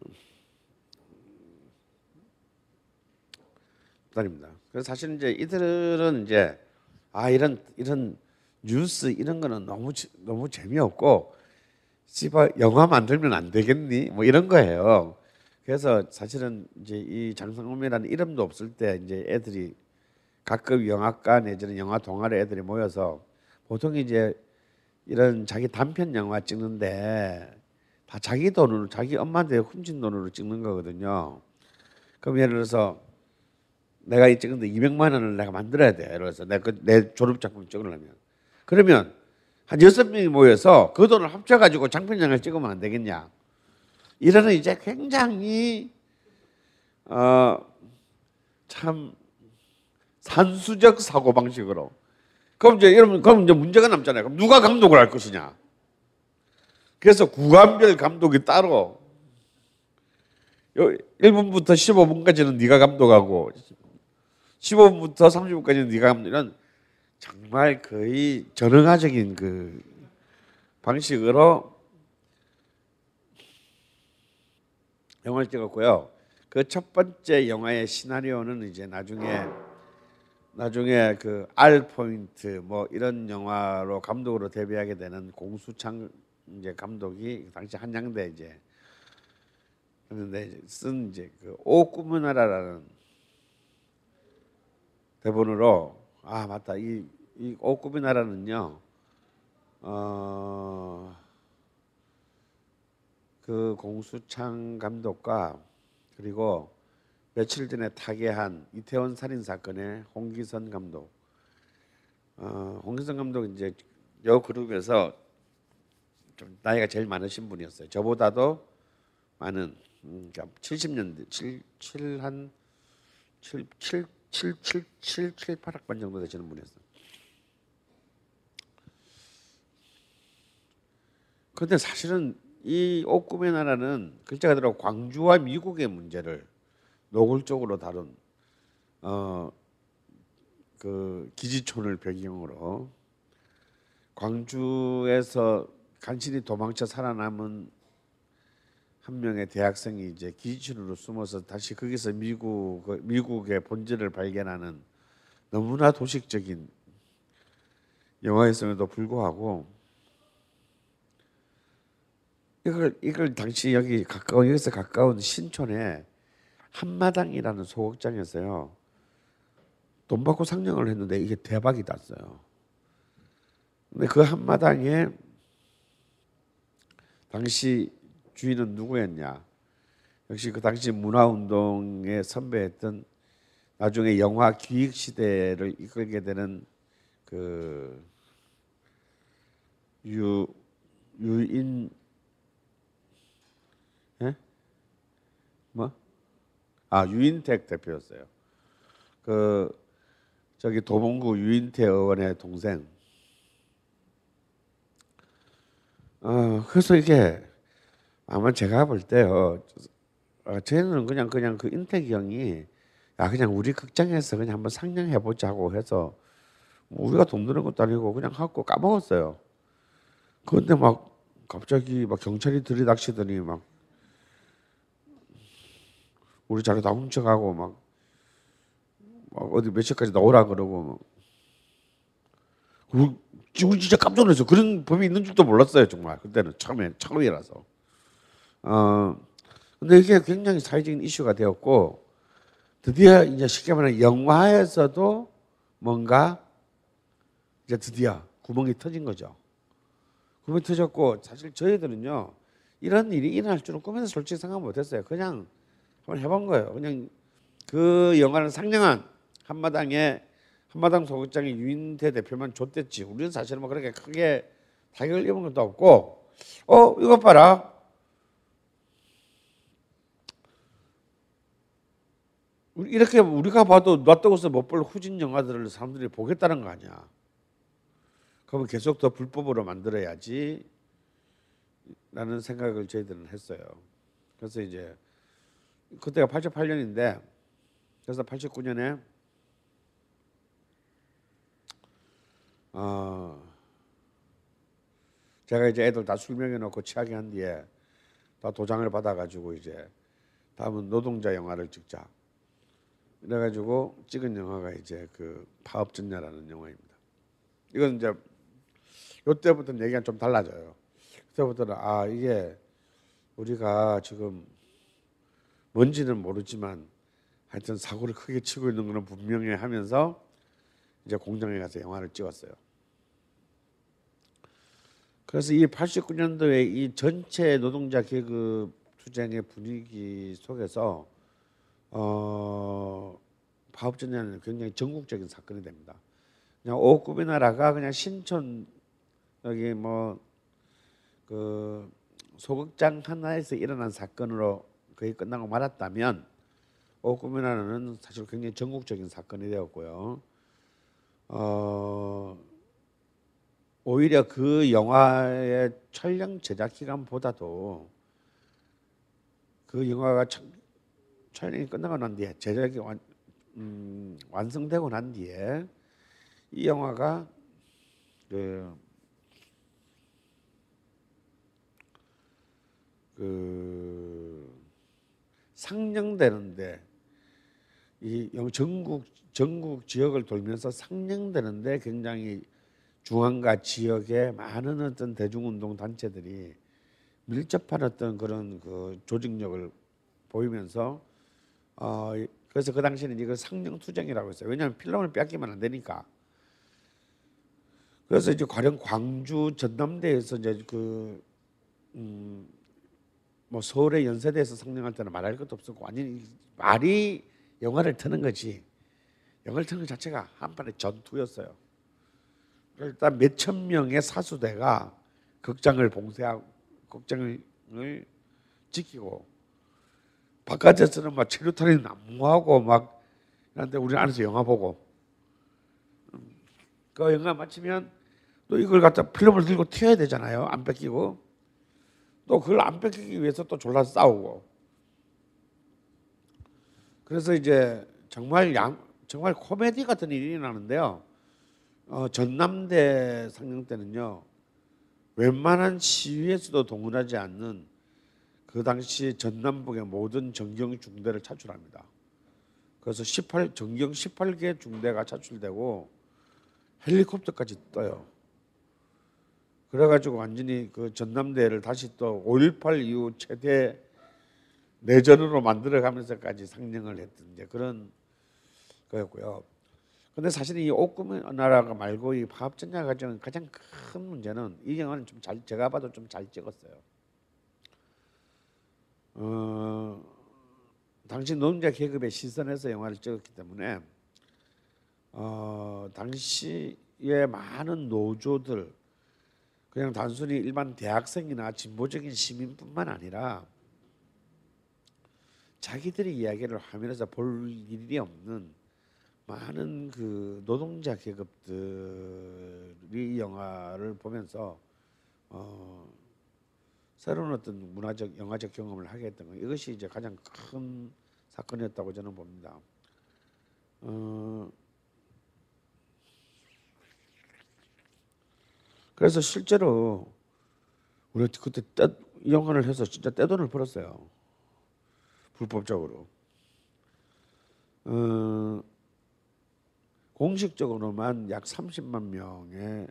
단입니다. 그래서 사실 이제 이들은 이제 아 이런 이런 뉴스 이런 거는 너무 너무 재미없고 씨발 영화 만들면 안 되겠니? 뭐 이런 거예요. 그래서 사실은 이제 이 장상곤매라는 이름도 없을 때 이제 애들이 가끔 영화과 내지는 영화 동아리 애들이 모여서 보통 이제 이런 자기 단편 영화 찍는데 다 자기 돈으로 자기 엄마한테 훔친 돈으로 찍는 거거든요. 그럼 예를 들어서 내가 이 찍는데 200만 원을 내가 만들어야 돼. 그래서 내가 그내 졸업 작품 찍으려면 그러면 한 여섯 명이 모여서 그 돈을 합쳐가지고 장편 영화를 찍으면 안 되겠냐? 이러는 이제 굉장히 어 참 산수적 사고 방식으로. 그럼 이제 여러분 그럼 이제 문제가 남잖아요. 그럼 누가 감독을 할 것이냐? 그래서 구간별 감독이 따로 1분부터 15분까지는 네가 감독하고 15분부터 30분까지는 네가 감독 이런 정말 거의 전형화적인 그 방식으로 영화를 찍었고요. 그 첫 번째 영화의 시나리오는 이제 나중에 나중에 그 R 포인트 뭐 이런 영화로 감독으로 데뷔하게 되는 공수창 이제 감독이 당시 한양대 이제 했는데 쓴 이제 그 오 꿈의 나라라는 대본으로 아 맞다 이 이 오꿈의 나라는요 어 그 공수창 감독과 그리고 며칠 전에 타계한 이태원 살인 사건의 홍기선 감독. 어, 홍기선 감독 이제 여 그룹에서 좀 나이가 제일 많으신 분이었어요. 저보다도 많은 음, 그러니까 70년대 7, 7한 7, 7, 7, 7, 7, 7, 8학번 정도 되시는 분이었어요. 근데 사실은 이 옥꿈의 나라는 글자 그대로 광주와 미국의 문제를 노골적으로 다룬 어, 그 기지촌을 배경으로 광주에서 간신히 도망쳐 살아남은 한 명의 대학생이 이제 기지촌으로 숨어서 다시 거기서 미국 미국의 본질을 발견하는 너무나 도식적인 영화였음에도 불구하고 이걸 이걸 당시 여기 가까운 여기서 가까운 신촌에 한마당이라는 소극장에서요 돈 받고 상영을 했는데 이게 대박이 났어요. 근데 그 한마당에 당시 주인은 누구였냐? 역시 그 당시 문화운동에 선배했던 나중에 영화 기획 시대를 이끌게 되는 그 유, 유인 예? 뭐? 아 유인택 대표였어요. 그 저기 도봉구 유인태 의원의 동생. 어 그래서 이게 아마 제가 볼 때요. 어, 저는 그냥 그냥 그 인택이 형이 야 그냥 우리 극장에서 그냥 한번 상영해 보자고 해서 뭐 우리가 돈 드는 것도 아니고 그냥 갖고 까먹었어요. 그런데 막 갑자기 막 경찰이 들이닥치더니 막 우리 자료 다 훔쳐가고 막, 막 어디 몇 시까지 나오라 그러고 막 우리 진짜 깜짝 놀랐어. 그런 법이 있는 줄도 몰랐어요 정말 그때는 처음에 처음이라서. 어 근데 이게 굉장히 사회적인 이슈가 되었고 드디어 이제 쉽게 말하면 영화에서도 뭔가 이제 드디어 구멍이 터진 거죠. 구멍이 터졌고 사실 저희들은요 이런 일이 일어날 줄은 꿈에서 솔직히 생각 못했어요. 그냥 한번 해본 거예요. 그냥 그 영화를 상영한 한마당에 한마당 소극장의 유인태 대표만 줬댔지. 우리는 사실은 뭐 그렇게 크게 타격을 입은 것도 없고, 어 이것 봐라. 이렇게 우리가 봐도 놔두고서 못 볼 후진 영화들을 사람들이 보겠다는 거 아니야. 그러면 계속 더 불법으로 만들어야지. 라는 생각을 저희들은 했어요. 그래서 이제 그때가 88년인데 그래서 89년에 어 제가 이제 애들 다 술명해 놓고 취하게 한 뒤에 다 도장을 받아 가지고 이제 다음은 노동자 영화를 찍자. 이래 가지고 찍은 영화가 이제 그 파업전야라는 영화입니다. 이건 이제 요때부터는 얘기가 좀 달라져요. 그때부터는 아 이게 우리가 지금 뭔지는 모르지만 하여튼 사고를 크게 치고 있는 거는 분명해 하면서 이제 공장에 가서 영화를 찍었어요. 그래서 이 89년도에 이 전체 노동자 계급 투쟁의 분위기 속에서 어, 파업전야는 굉장히 전국적인 사건이 됩니다. 그냥 오급의 나라가 그냥 신촌 여기 뭐 그 소극장 하나에서 일어난 사건으로 거의 끝나고 말았다면 오급의 나라는 사실 굉장히 전국적인 사건이 되었고요. 어, 오히려 그 영화의 촬영 제작 기간보다도 그 영화가 촬영이 끝나고 난 뒤에 제작이 완, 음, 완성되고 난 뒤에 이 영화가 그, 그 상영되는데 이 전국 전국 지역을 돌면서 상영되는데 굉장히 중앙과 지역의 많은 어떤 대중운동 단체들이 밀접한 어떤 그런 그 조직력을 보이면서 어 그래서 그 당시에는 이걸 상령 투쟁이라고 했어요. 왜냐하면 필름을 뺏기면 안 되니까. 그래서 이제 과연 광주 전남대에서 이제 그 음, 뭐 서울의 연세대에서 상영할 때는 말할 것도 없었고 완전히 말이 영화를 트는 거지. 영화를 트는 것 자체가 한판의 전투였어요. 일단 몇 천 명의 사수대가 극장을 봉쇄하고 극장을 지키고 바깥에서는 막 체류탄이 난무하고 막 그런데 우리는 안에서 영화 보고 그 영화 마치면 또 이걸 갖다 필름을 들고 튀어야 되잖아요. 안 뺏기고 또 그걸 안 뺏기기 위해서 또 졸라 싸우고 그래서 이제 정말 양 정말 코미디 같은 일이 일어나는데요. 어, 전남대 상영 때는요. 웬만한 시위에서도 동원하지 않는 그 당시 전남북의 모든 정경 중대를 차출합니다. 그래서 18 정경 18개 중대가 차출되고 헬리콥터까지 떠요. 그래가지고 완전히 그 전남대를 다시 또 5.18 이후 최대 내전으로 만들어가면서까지 상영을 했던 이제 그런 거였고요. 근데 사실 이 옥구문 나라가 말고 이 파업전야 과정은 가장 큰 문제는 이 영화는 좀 잘 제가 봐도 좀 잘 찍었어요. 어, 당시 노동자 계급의 시선에서 영화를 찍었기 때문에 어, 당시에 많은 노조들 그냥 단순히 일반 대학생이나 진보적인 시민뿐만 아니라 자기들이 이야기를 화면에서 볼 일이 없는 많은 그 노동자 계급들이 이 영화를 보면서 어, 새로운 어떤 문화적 영화적 경험을 하게 했던 거 이것이 이제 가장 큰 사건이었다고 저는 봅니다. 어, 그래서 실제로 우리 그때 떼, 영화를 해서 진짜 떼돈을 벌었어요. 불법적으로. 어, 공식적으로만 약 30만 명의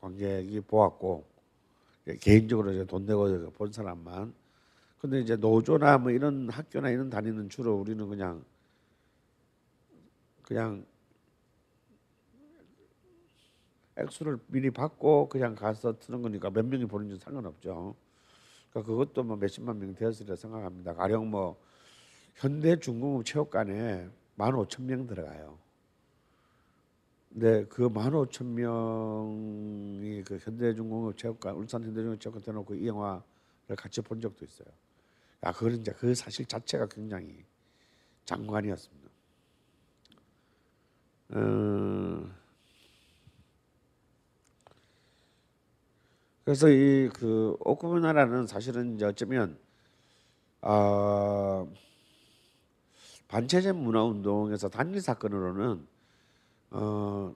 관객이 보았고 개인적으로 이제 돈 내고 본 사람만. 근데 이제 노조나 뭐 이런 학교나 이런 다니는 주로 우리는 그냥 그냥 액수를 미리 받고 그냥 가서 트는 거니까 몇 명이 보는지 상관없죠. 그러니까 그것도 뭐 몇십만 명이 되었으리라 생각합니다. 가령 뭐 현대 중공업 체육관에 만 오천 명 들어가요. 근데 그만 오천 명이 그 현대중공업 체육관 울산 현대중공업 체육관 대놓고 이 영화를 같이 본 적도 있어요. 아 그건 이제 그 사실 자체가 굉장히 장관이었습니다. 어, 그래서 이 그 오쿠나라는 사실은 이제 어쩌면 아 반체제 문화 운동에서 단일 사건으로는 어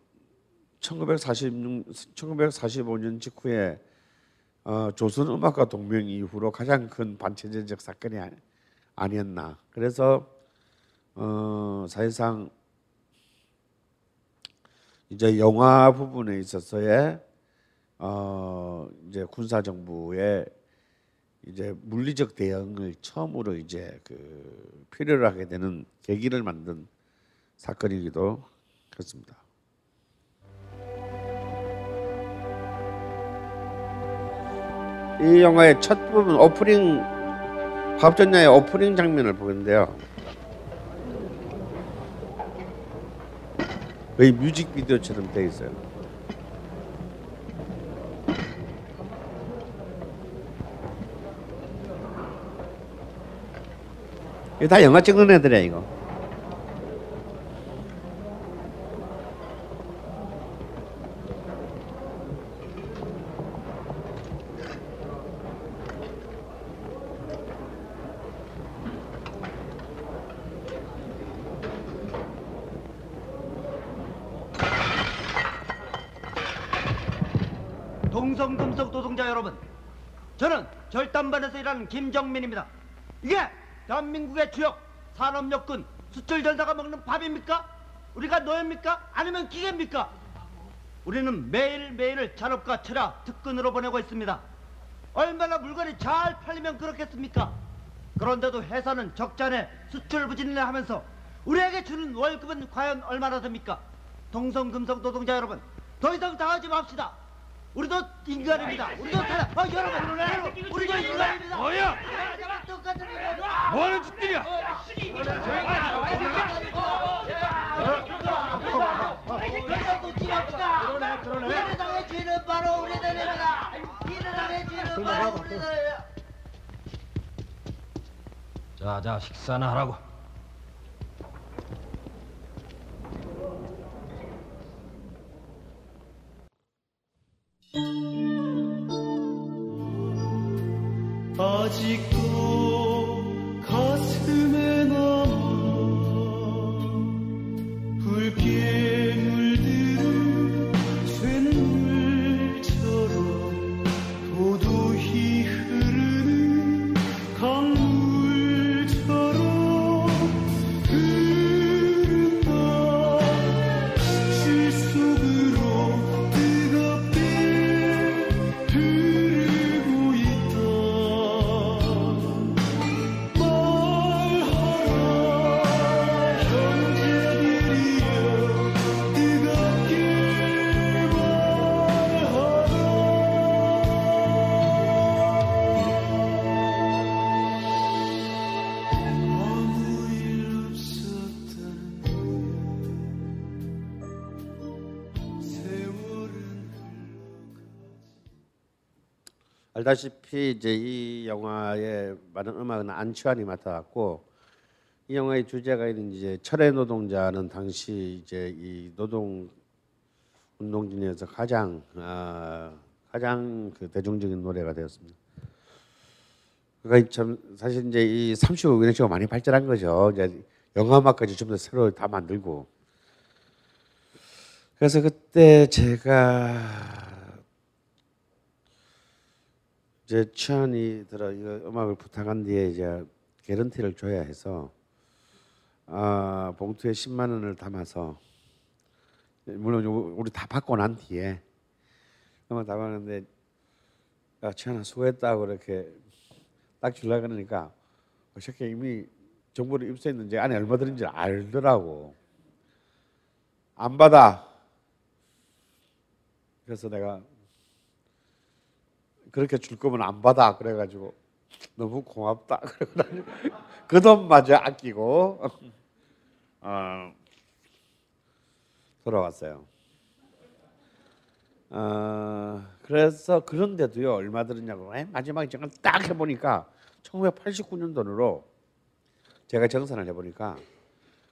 1946, 1945년 직후에 어, 조선 음악가 동맹 이후로 가장 큰 반체제적 사건이 아니, 었나. 그래서 어, 사실상 이제 영화 부분에 있어서의 어, 이제 군사 정부의 이제 물리적 대응을 처음으로 이제 그 필요로 하게 되는 계기를 만든 사건이기도 했습니다. 이 영화의 첫 부분 오프닝 합전야의 오프닝 장면을 보는데요. 거의 뮤직비디오처럼 되어 있어요. 이거 다 영화 찍는 애들이야 이거. 김정민입니다. 이게 대한민국의 주역 산업력군 수출전사가 먹는 밥입니까? 우리가 노예입니까? 아니면 기계입니까? 우리는 매일매일을 잔업과 철학, 특근으로 보내고 있습니다. 얼마나 물건이 잘 팔리면 그렇겠습니까? 그런데도 회사는 적자내 수출 부진을 하면서 우리에게 주는 월급은 과연 얼마나 됩니까? 동성금속 노동자 여러분, 더 이상 당하지 맙시다. 우리도 인간입니다. 우리도 살아. 어, 여러분, 여러분, 우리도 인간입니다. 뭐야? 똑같은 뭐하는 짓들이야? 그러네, 그러네. 우리 당의 죄는 바로 우리들입니다. 이 당의 죄는 바로 우리들입니다. 자, 자, 식사나 하라고. 아직도 알다시피 이제 이 영화의 많은 음악은 안치환이 맡아왔고 이 영화의 주제가 이제 철의 노동자는 당시 이제 이 노동 운동 중에서 가장 아, 가장 그 대중적인 노래가 되었습니다. 그러니까 참 사실 이제 이 35년 씨가 많이 발전한 거죠. 이제 영화음악까지 좀 더 새로 다 만들고. 그래서 그때 제가 이제 치안이 들어 이거 음악을 부탁한 뒤에 이제 개런티를 줘야 해서 아, 봉투에 10만 원을 담아서 물론 요- 우리 다 받고 난 뒤에 음악 다 받는데 야 치안아 수고했다고 이렇게 딱 주려 그러니까 어떻게 이미 정보를 입수했는지 안에 얼마 들은지 알더라고. 안 받아. 그래서 내가 그렇게 줄 거면 안 받아 그래가지고 너무 고맙다 <laughs> 그 돈마저 아끼고 어, 돌아왔어요. 어, 그래서 그런데도요 얼마 들었냐고 에? 마지막에 정말 딱 해보니까 1989년 돈으로 제가 정산을 해보니까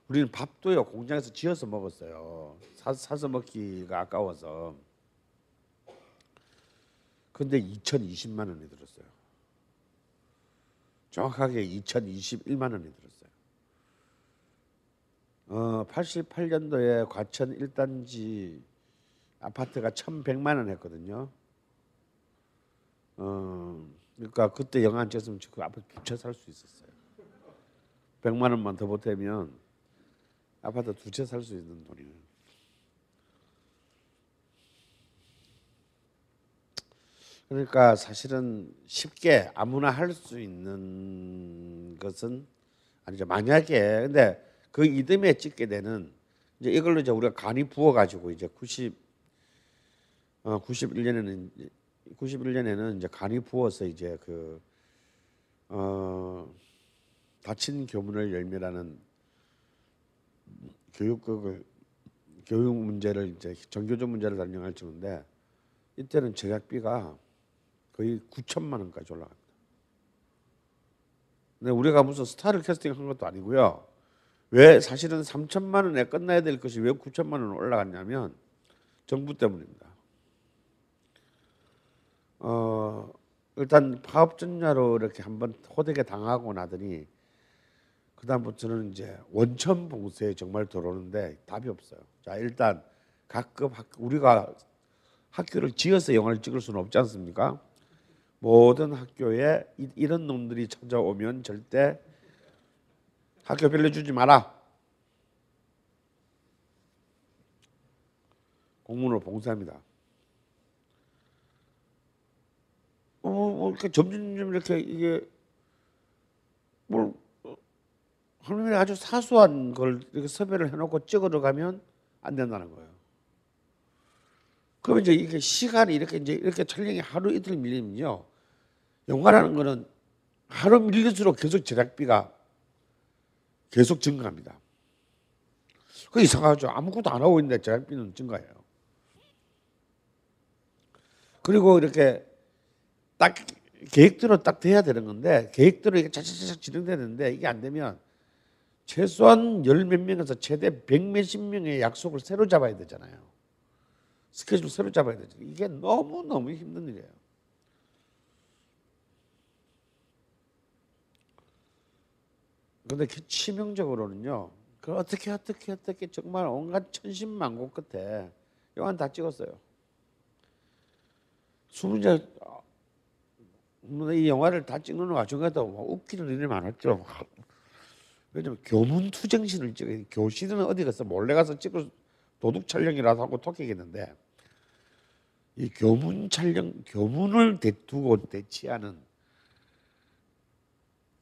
우리는 밥도요 공장에서 지어서 먹었어요. 사, 사서 먹기가 아까워서. 근데 2,020만 원이 들었어요. 정확하게 2,021만 원이 들었어요. 어, 88년도에 과천 1단지 아파트가 1,100만 원 했거든요. 어, 그러니까 그때 영화 안 찍었으면 그 아파트 두채 살 수 있었어요. 100만 원만 더 보태면 아파트 두 채 살 수 있는 돈이에요. 그러니까 사실은 쉽게 아무나 할 수 있는 것은 아니죠. 만약에 근데 그 이듬해 찍게 되는 이제 이걸로 이제 우리가 간이 부어 가지고 이제 90 어, 91년에는 91년에는 이제 간이 부어서 이제 그 어, 닫힌 교문을 열매라는 교육국을 교육 문제를 이제 정교조 문제를 영화를 찍는데 이때는 제작비가 거의 9천만 원까지 올라갑니다. 근데 우리가 무슨 스타를 캐스팅한 것도 아니고요. 왜 사실은 3천만 원에 끝나야 될 것이 왜 9천만 원 올라갔냐면 정부 때문입니다. 어, 일단 파업 전야로 이렇게 한번 호되게 당하고 나더니 그 다음부터는 이제 원천 봉쇄에 정말 들어오는데 답이 없어요. 자 일단 각급 학, 우리가 학교를 지어서 영화를 찍을 수는 없지 않습니까? 모든 학교에 이, 이런 놈들이 찾아오면 절대 학교 빌려주지 마라. 공문으로 봉쇄합니다. 어, 뭐 이렇게 점점점 이렇게 이게 뭘 어, 하나님이 아주 사소한 걸 이렇게 섭외를 해놓고 찍어 들어가면 안 된다는 거예요. 그러면 이제 이게 시간이 이렇게 이제 이렇게 촬영이 하루 이틀 밀리면요, 영화라는 거는 하루 밀릴수록 계속 제작비가 계속 증가합니다. 그 이상하죠. 아무것도 안 하고 있는데 제작비는 증가해요. 그리고 이렇게 딱 계획대로 딱 돼야 되는 건데 계획대로 이게 차차차차 진행되는데 이게 안 되면 최소한 열 몇 명에서 최대 백 몇십 명의 약속을 새로 잡아야 되잖아요. 스케줄 새로 잡아야 되죠. 이게 너무 너무 힘든 일이에요. 근데 그 치명적으로는요. 그 어떻게 어떻게 어떻게 정말 온갖 천신만고 끝에 영화 다 찍었어요. 수문제 이 영화를 다 찍는 와중에도 뭐 웃기는 일이 많았죠. 왜냐면 교문 투쟁신을 찍어 교실은 어디 가서 몰래 가서 찍을 도둑 촬영이라도 하고 토끼겠는데 이 교문 촬영 교문을 대두고 대치하는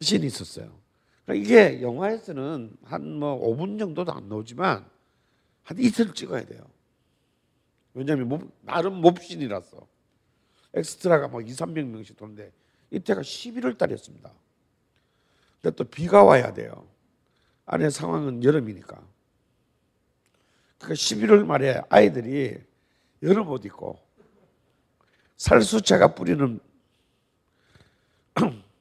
신이 있었어요. 그러니까 이게 영화에서는 한 뭐 5분 정도도 안 나오지만 한 이틀 찍어야 돼요. 왜냐하면 몹, 나름 몹신이라서 엑스트라가 막 2, 300명씩 도는데 이때가 11월 달이었습니다. 근데 또 비가 와야 돼요. 안에 상황은 여름이니까. 그러니까 11월 말에 아이들이 여름 옷 입고 살수차가 뿌리는 <clears throat>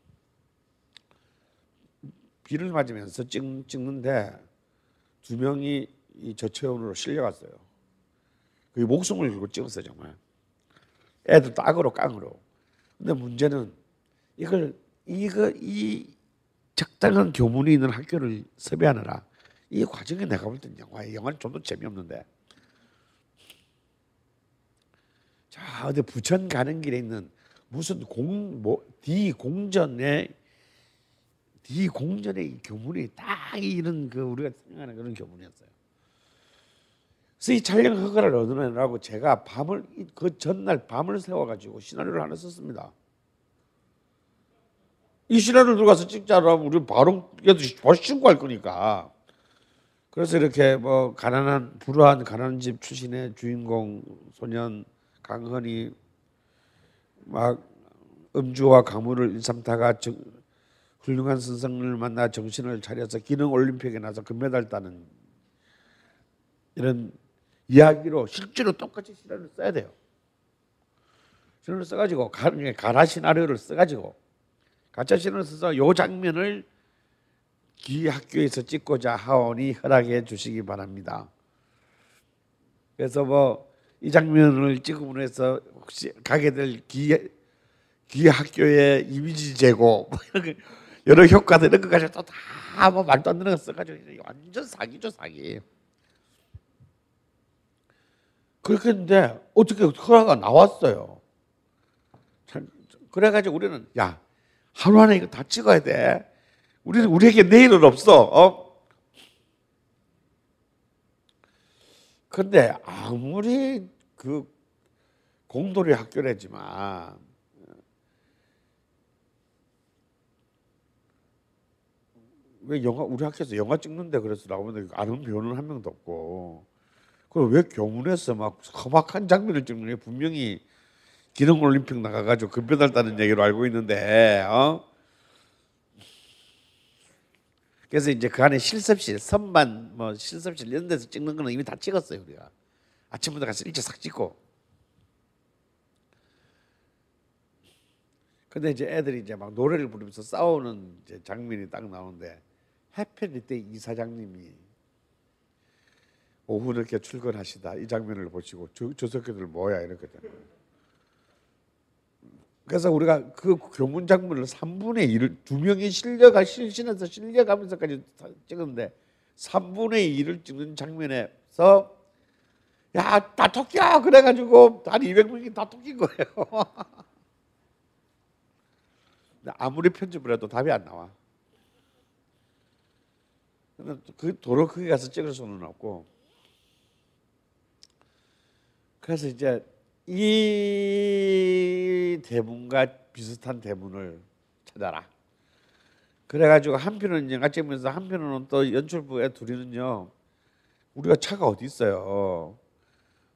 비를 맞으면서 찍, 찍는데 두 명이 이 저체온으로 실려갔어요. 그 목숨을 걸고 찍었어요 정말. 애들 딱으로 깡으로. 근데 문제는 이걸 이거 이 적당한 교문이 있는 학교를 섭외하느라 이 과정에 내가 볼 땐 영화 영화는 좀 더 재미없는데 자 어디 부천 가는 길에 있는 무슨 공 뭐 D 공전에 D 공전의 이 교문이 딱 이런 그 우리가 생각하는 그런 교문이었어요. 그래서 이 촬영 허가를 얻으려고 제가 밤을 이- 그 전날 밤을 세워가지고 시나리오를 하나 썼습니다. 이 시나리오를 들어가서 찍자라면 우리 바로 바로 신고할 거니까. 그래서 이렇게 뭐 가난한 불우한 가난한 집 출신의 주인공 소년 강헌이 막 음주와 가물을 일삼다가 정, 훌륭한 선생을 만나 정신을 차려서 기능 올림픽에 나서 금메달 따는 이런 이야기로 실제로 똑같이 시나리오를 써야 돼요. 시나리오를 써가지고 가, 가라 시나리오를 써가지고 가짜 시나리오를 써서 요 장면을 기 학교에서 찍고자 하오니 허락해 주시기 바랍니다. 그래서 뭐 이 장면을 찍음으로 해서 혹시 가게 될 기, 기 학교의 이미지 제고 뭐 이런 거, 여러 효과들 이런 거 가지고 또다뭐 말도 안 되는 거 써가지고 완전 사기죠 사기. 그렇게 했는데 어떻게 허락가 나왔어요. 참, 그래가지고 우리는 야 하루 안에 이거 다 찍어야 돼. 우리는 우리에게 내일은 없어. 어? 근데 아무리 그 공돌이 학교라지만 왜 영화 우리 학교에서 영화 찍는데 그래서 나오는데 아는 배우는 한 명도 없고. 그럼 왜 교문에서 막 험악한 장면을 찍는 게 분명히 기능 올림픽 나가가지고 따는 얘기로 알고 있는데 어? 그래서 이제 그 안에 실습실 선반 뭐 실습실 이런 데서 찍는 거는 이미 다 찍었어요 우리가. 아침부터 가서 일찍 싹 찍고. 근데 이제 애들이 이제 막 노래를 부르면서 싸우는 이제 장면이 딱 나오는데 해필 이때 이사장님이 오후 늦게 출근하시다 이 장면을 보시고 저, 저 새끼들 뭐야 이렇거든. 그래서 우리가 그 교문 장면을 3분의 1을 두 명이 실려가 실신해서 실려가면서까지 다 찍었는데 3분의 1을 찍는 장면에서 야다 토끼야 그래가지고 한 200명이 다 토끼인 거예요. <laughs> 아무리 편집을 해도 답이 안 나와. 그 도로 크게 가서 찍을 수는 없고. 그래서 이제 이 대문과 비슷한 대문을 찾아라. 그래가지고 한 편은 영화 찍으면서 한 편은 또 연출부에 둘이는요. 우리가 차가 어디 있어요.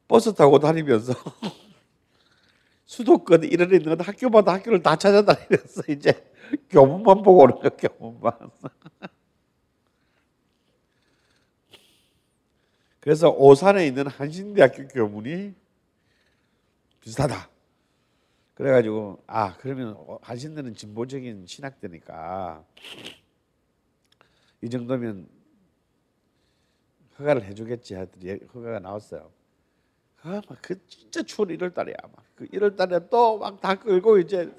버스 타고 다니면서 <laughs> 수도권 이런 데 있는 학교마다 학교를 다 찾아다니면서 이제 교문만 보고 오는 거야 교문만. 그래서 오산에 있는 한신대학교 교문이 비슷하다. 그래가지고 아 그러면 한신대는 진보적인 신학대니까 이 정도면 허가를 해주겠지 하더니 허가가 나왔어요. 아 막그 진짜 추운 1월 달이야. 막그 1월 달에 또 막 다 끌고 이제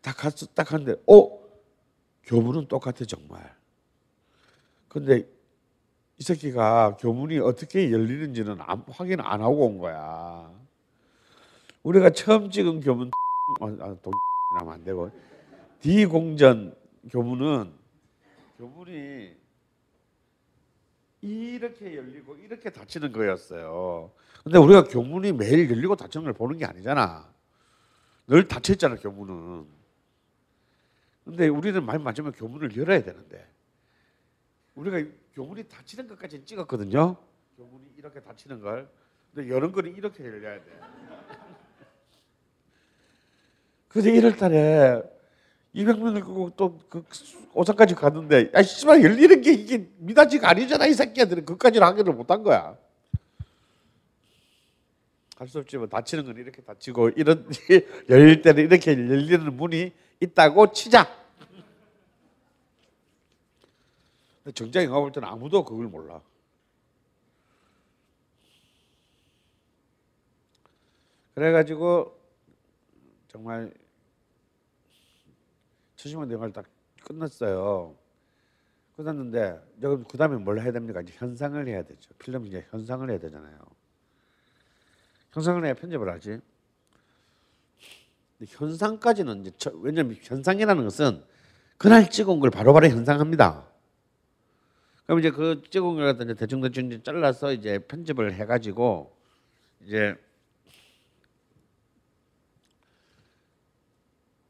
다 갔어 딱 한데 어 교문은 똑같아 정말. 근데 이 새끼가 교문이 어떻게 열리는지는 안, 확인 안 하고 온 거야. 우리가 처음 찍은 교문 아, 동 하면 안 되고 D 공전 교문은 교문이 이렇게 열리고 이렇게 닫히는 거였어요. 근데 우리가 교문이 매일 열리고 닫히는 걸 보는 게 아니잖아. 늘 닫혀 있잖아 교문은. 근데 우리는 말 맞으면 교문을 열어야 되는데 우리가 교문이 닫히는 것까지 찍었거든요. 교문이 이렇게 닫히는 걸. 근데 여는 거는 이렇게 열려야 돼. 근데 1월 달에 200명을 끄고 또그 오산까지 갔는데 야 씨발 열리는 게 이게 미닫이가 아니잖아 이 새끼들은 그까지는 하기를 못한 거야. 할 수 없지만 닫히는 건 이렇게 닫히고 이런 <laughs> 열릴 때는 이렇게 열리는 문이 있다고 치자. 근데 정작 영화 볼 때는 아무도 그걸 몰라. 그래가지고 정말 70만 영화를 딱 끝났어요. 끝났는데 여러분 그 다음에 뭘 해야 됩니까? 이제 현상을 해야 되죠. 필름 이제 현상을 해야 되잖아요. 현상을 해야 편집을 하지. 현상까지는 이제 저, 왜냐면 현상이라는 것은 그날 찍은 걸 바로바로 현상합니다. 그럼 이제 그 찍은 걸 갖다 이제 대충 대충 잘라서 이제 편집을 해가지고 이제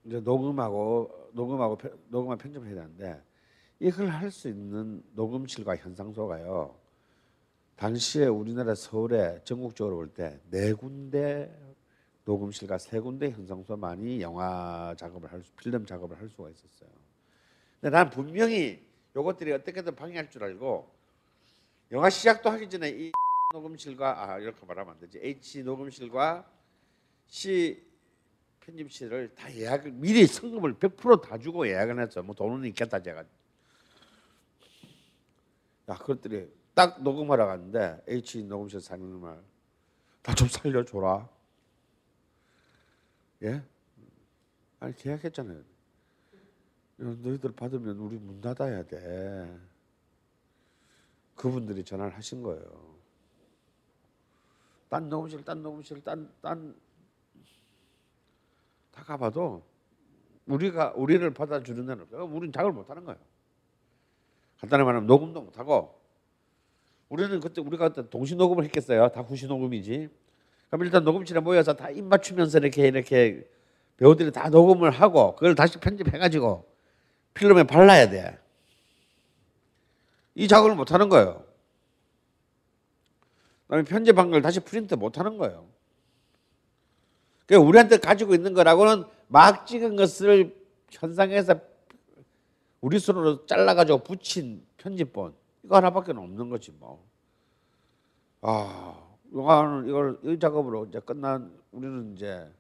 이제 녹음하고 녹음하고 편- 녹음하고 편집을 해야 되는데 이걸 할 수 있는 녹음실과 현상소가요. 당시에 우리나라 서울에 전국적으로 볼 때 네 군데 녹음실과 세 군데 현상소만이 영화 작업을 할 수, 필름 작업을 할 수가 있었어요. 근데 난 분명히 요것들이 어떻게든 방해할 줄 알고 영화 시작도 하기 전에 이 <laughs> 녹음실과 아 이렇게 말하면 안 되지 H 녹음실과 C 편집실을 다 예약을 미리 성금을 100%다 주고 예약을 했어. 뭐 돈은 있겠다 제가. 야 그것들이 딱 녹음하러 갔는데 H 녹음실 사장님 말, 나 좀 살려줘라. 예? 아니 계약했잖아요. 야, 너희들 받으면 우리 문 닫아야 돼. 그분들이 전화를 하신 거예요. 딴 녹음실, 딴 녹음실, 딴, 딴, 다 가봐도 우리가 우리를 받아주는 데는. 우리는 작업을 못 하는 거예요. 간단히 말하면 녹음도 못 하고 우리는 그때 우리가 그때 동시 녹음을 했겠어요. 다 후시 녹음이지. 그럼 일단 녹음실에 모여서 다 입 맞추면서 이렇게 이렇게 배우들이 다 녹음을 하고 그걸 다시 편집해가지고 필름에 발라야 돼. 이 작업을 못 하는 거예요. 그다음에 편집한 걸 다시 프린트 못 하는 거예요. 그러니까 우리한테 가지고 있는 거라고는 막 찍은 것을 현상에서 우리 손으로 잘라가지고 붙인 편집본 이거 하나밖에 없는 거지 뭐. 아 영화는 이걸 이 작업으로 이제 끝난 우리는 이제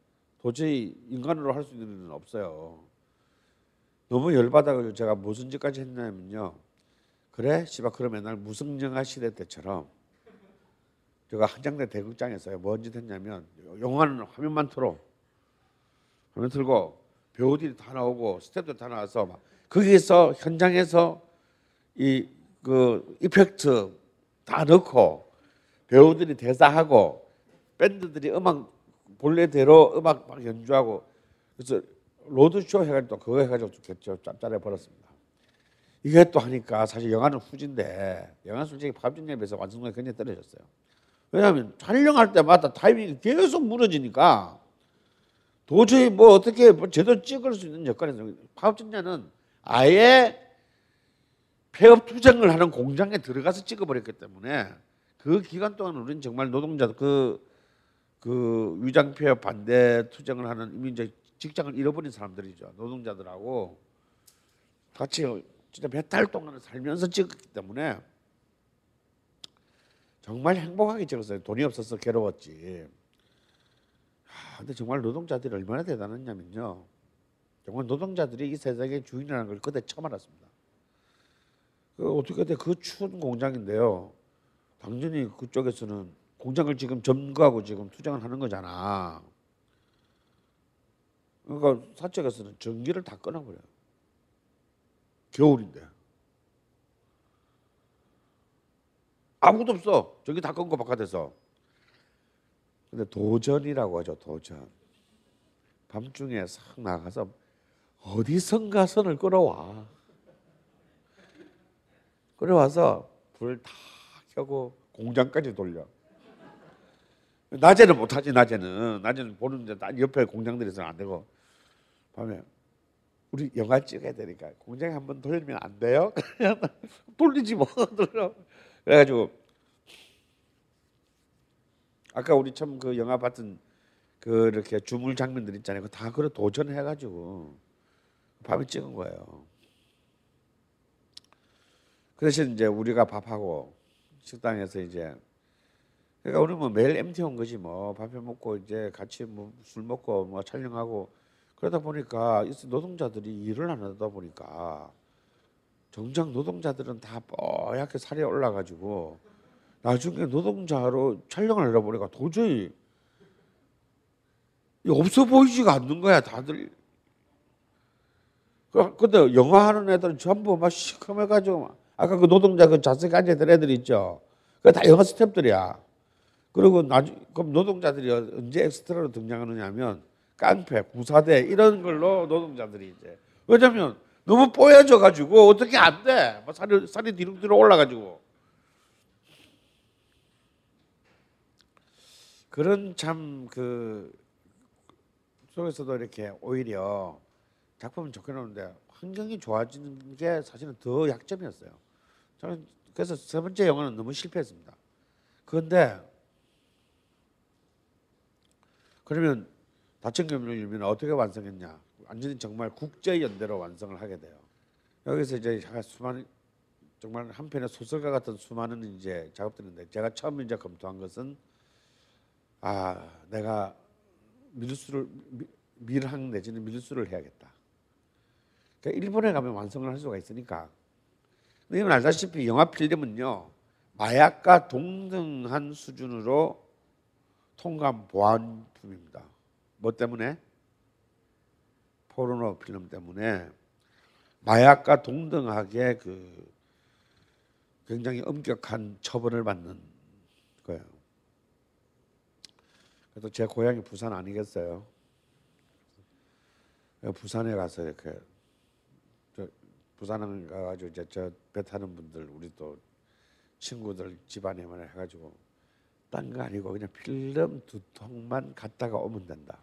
도저히 인간으로 할 수 있는 일은 없어요. 너무 열받아가지고 제가 무슨 짓까지 했냐면요. 그래, 씨발 그러면 날 무성영화 시대 때처럼 제가 한장대 대극장에서 뭔짓 했냐면 영화는 화면만 틀어. 화면 틀고 배우들이 다 나오고 스태프들 다 나와서 막 거기에서 현장에서 이 그 이펙트 다 넣고 배우들이 대사하고 밴드들이 음악 본래대로 음악 막 연주하고 그래서 로드쇼 해가지고 또 그거 해가지고 겠죠 짭짤해 버렸습니다. 이게 또 하니까 사실 영화는 후진데 영화 는 솔직히 밥준에 비해서 완성도가 굉장히 떨어졌어요. 왜냐하면 촬영할 때마다 타이밍이 계속 무너지니까 도저히 뭐 어떻게 뭐 제대로 찍을 수 있는 여건에서 파업전자는 아예 폐업 투쟁을 하는 공장에 들어가서 찍어버렸기 때문에 그 기간 동안 우리는 정말 노동자 그, 그 위장 폐업 반대 투쟁을 하는 이제 직장을 잃어버린 사람들이죠 노동자들하고 같이 진짜 몇 달 동안 살면서 찍었기 때문에 정말 행복하게 찍었어요. 돈이 없어서 괴로웠지. 아, 근데 정말 노동자들이 얼마나 대단했냐면요. 정말 노동자들이 이 세상의 주인이라는 걸 그때 처음 알았습니다. 그 어떻게 돼? 그 추운 공장인데요. 당연히 그쪽에서는 공장을 지금 점거하고 지금 투쟁을 하는 거잖아. 그러니까 사측에서는 전기를 다 끊어버려요. 겨울인데. 아무도 없어. 저기 다 끊고 바깥에서. 근데 도전이라고 하죠. 도전. 밤중에 싹 나가서 어디선가 선을 끌어와. 끌어와서 불 다 켜고 공장까지 돌려. 낮에는 못하지 낮에는 낮에는 보는데 옆에 공장들이 있으면 안 되고 밤에 우리 영화 찍어야 되니까 공장에 한번 돌리면 안 돼요? <laughs> 돌리지 뭐 <laughs> 그래가지고 아까 우리 참 그 영화 봤던 그 이렇게 주물 장면들 있잖아요. 다 그래 도전해가지고 밤에 찍은 거예요. 그 대신 이제 우리가 밥하고 식당에서 이제 그러니까 우리 뭐 매일 MT 온 거지 뭐 밥해 먹고 이제 같이 뭐 술 먹고 뭐 촬영하고 그러다 보니까 이 노동자들이 일을 안 하다 보니까 정작 노동자들은 다 뽀얗게 살이 올라가지고 나중에 노동자로 촬영을 하다 보니까 도저히 이 없어 보이지가 않는 거야 다들. 그- 근데 영화 하는 애들은 전부 막 시커매가지고 막 아까 그 노동자 그 자석에 앉아있던 애들 있죠. 그거 다 영화 스탭들이야. 그리고 나중 그럼 노동자들이 언제 엑스트라로 등장하느냐면 깡패, 구사대 이런 걸로 노동자들이 이제 왜냐면 너무 뽀여져 가지고 어떻게 안 돼. 막 살이 살이 뒤룩뒤룩 올라가지고 그런 참 그 속에서도 이렇게 오히려 작품은 좋게 나오는데 환경이 좋아지는 게 사실은 더 약점이었어요. 저는 그래서 세 번째 영화는 너무 실패했습니다. 그런데 그러면 다층금융이면 어떻게 완성했냐? 완전히 정말 국제 연대로 완성을 하게 돼요. 여기서 이제 수많은 정말 한 편의 소설가 같은 수많은 이제 작업들인데 제가 처음 이제 검토한 것은 아 내가 밀수를 미- 밀항 내지는 밀수를 해야겠다. 그러니까 일본에 가면 완성을 할 수가 있으니까. 여러분 알다시피 영화 필름은요 마약과 동등한 수준으로 통감 보안품입니다. 뭐 때문에? 포르노 필름 때문에 마약과 동등하게 그 굉장히 엄격한 처벌을 받는 거예요. 그래도 제 고향이 부산 아니겠어요? 부산에 가서 이렇게 저 부산에 가가지고 이제 저 배 타는 분들 우리 또 친구들 집안에만 해가지고 딴 거 아니고 그냥 필름 두 통만 갖다가 오면 된다.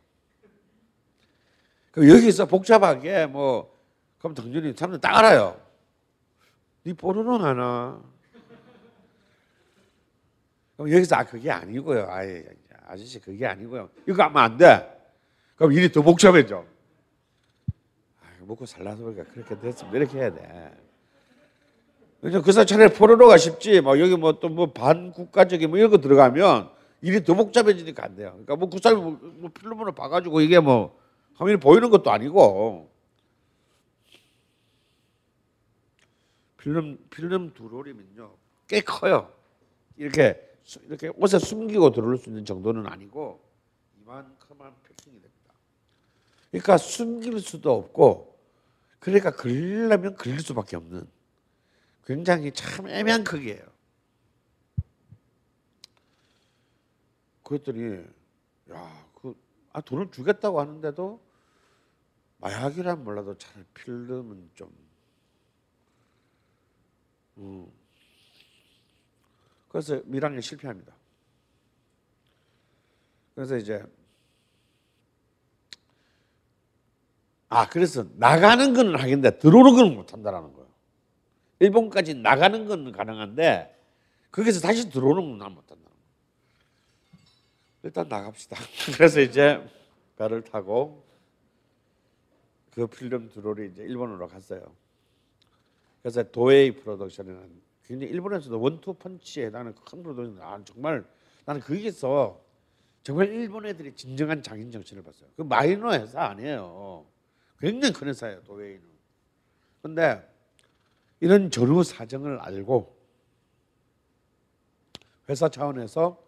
여기서 복잡하게 뭐 그럼 당연히 사람들 딱 알아요. 네 포르노 하나. 그럼 여기서 아 그게 아니고요. 아예 아저씨 그게 아니고요. 이거 하면 안 돼. 그럼 일이 더 복잡해져. 아, 먹고 살라서 그러니까 그렇게 됐으면 이렇게 해야 돼. 그래서 그 사람 차라리 포르노가 쉽지. 뭐 여기 뭐 또 뭐 반국가적인 뭐 이런 거 들어가면 일이 더 복잡해지니까 안 돼요. 그러니까 뭐 그 사람이 뭐, 뭐 필름으로 봐가지고 이게 뭐 화면이 보이는 것도 아니고 필름 필름 두롤이면요 꽤 커요. 이렇게 수- 이렇게 옷에 숨기고 들어올 수 있는 정도는 아니고 이만큼만 패킹이 됩니다. 그러니까 숨길 수도 없고 그러니까 걸리려면 걸릴 수밖에 없는 굉장히 참 애매한 크기예요. 그랬더니 야, 그 아, 돈을 주겠다고 하는데도 마약이란 몰라도 차라리 필름은 좀 음. 그래서 밀항에 실패합니다. 그래서 이제 아 그래서 나가는 거는 하겠는데 들어오는 거는 못한다라는 거예요. 일본까지 나가는 건 가능한데 거기서 다시 들어오는 건 난 못한다는 거예요. 일단 나갑시다. <laughs> 그래서 이제 배를 타고 그 필름 드롤이 이제 일본으로 갔어요. 그래서 도에이 프로덕션이라는 굉장히 일본에서도 원투 펀치에 해당하는 큰 프로덕션. 아 정말 나는 거기서 정말 일본 애들이 진정한 장인 정신을 봤어요. 그 마이너 회사 아니에요. 굉장히 큰 회사예요 도에이는. 근데 이런 전후 사정을 알고 회사 차원에서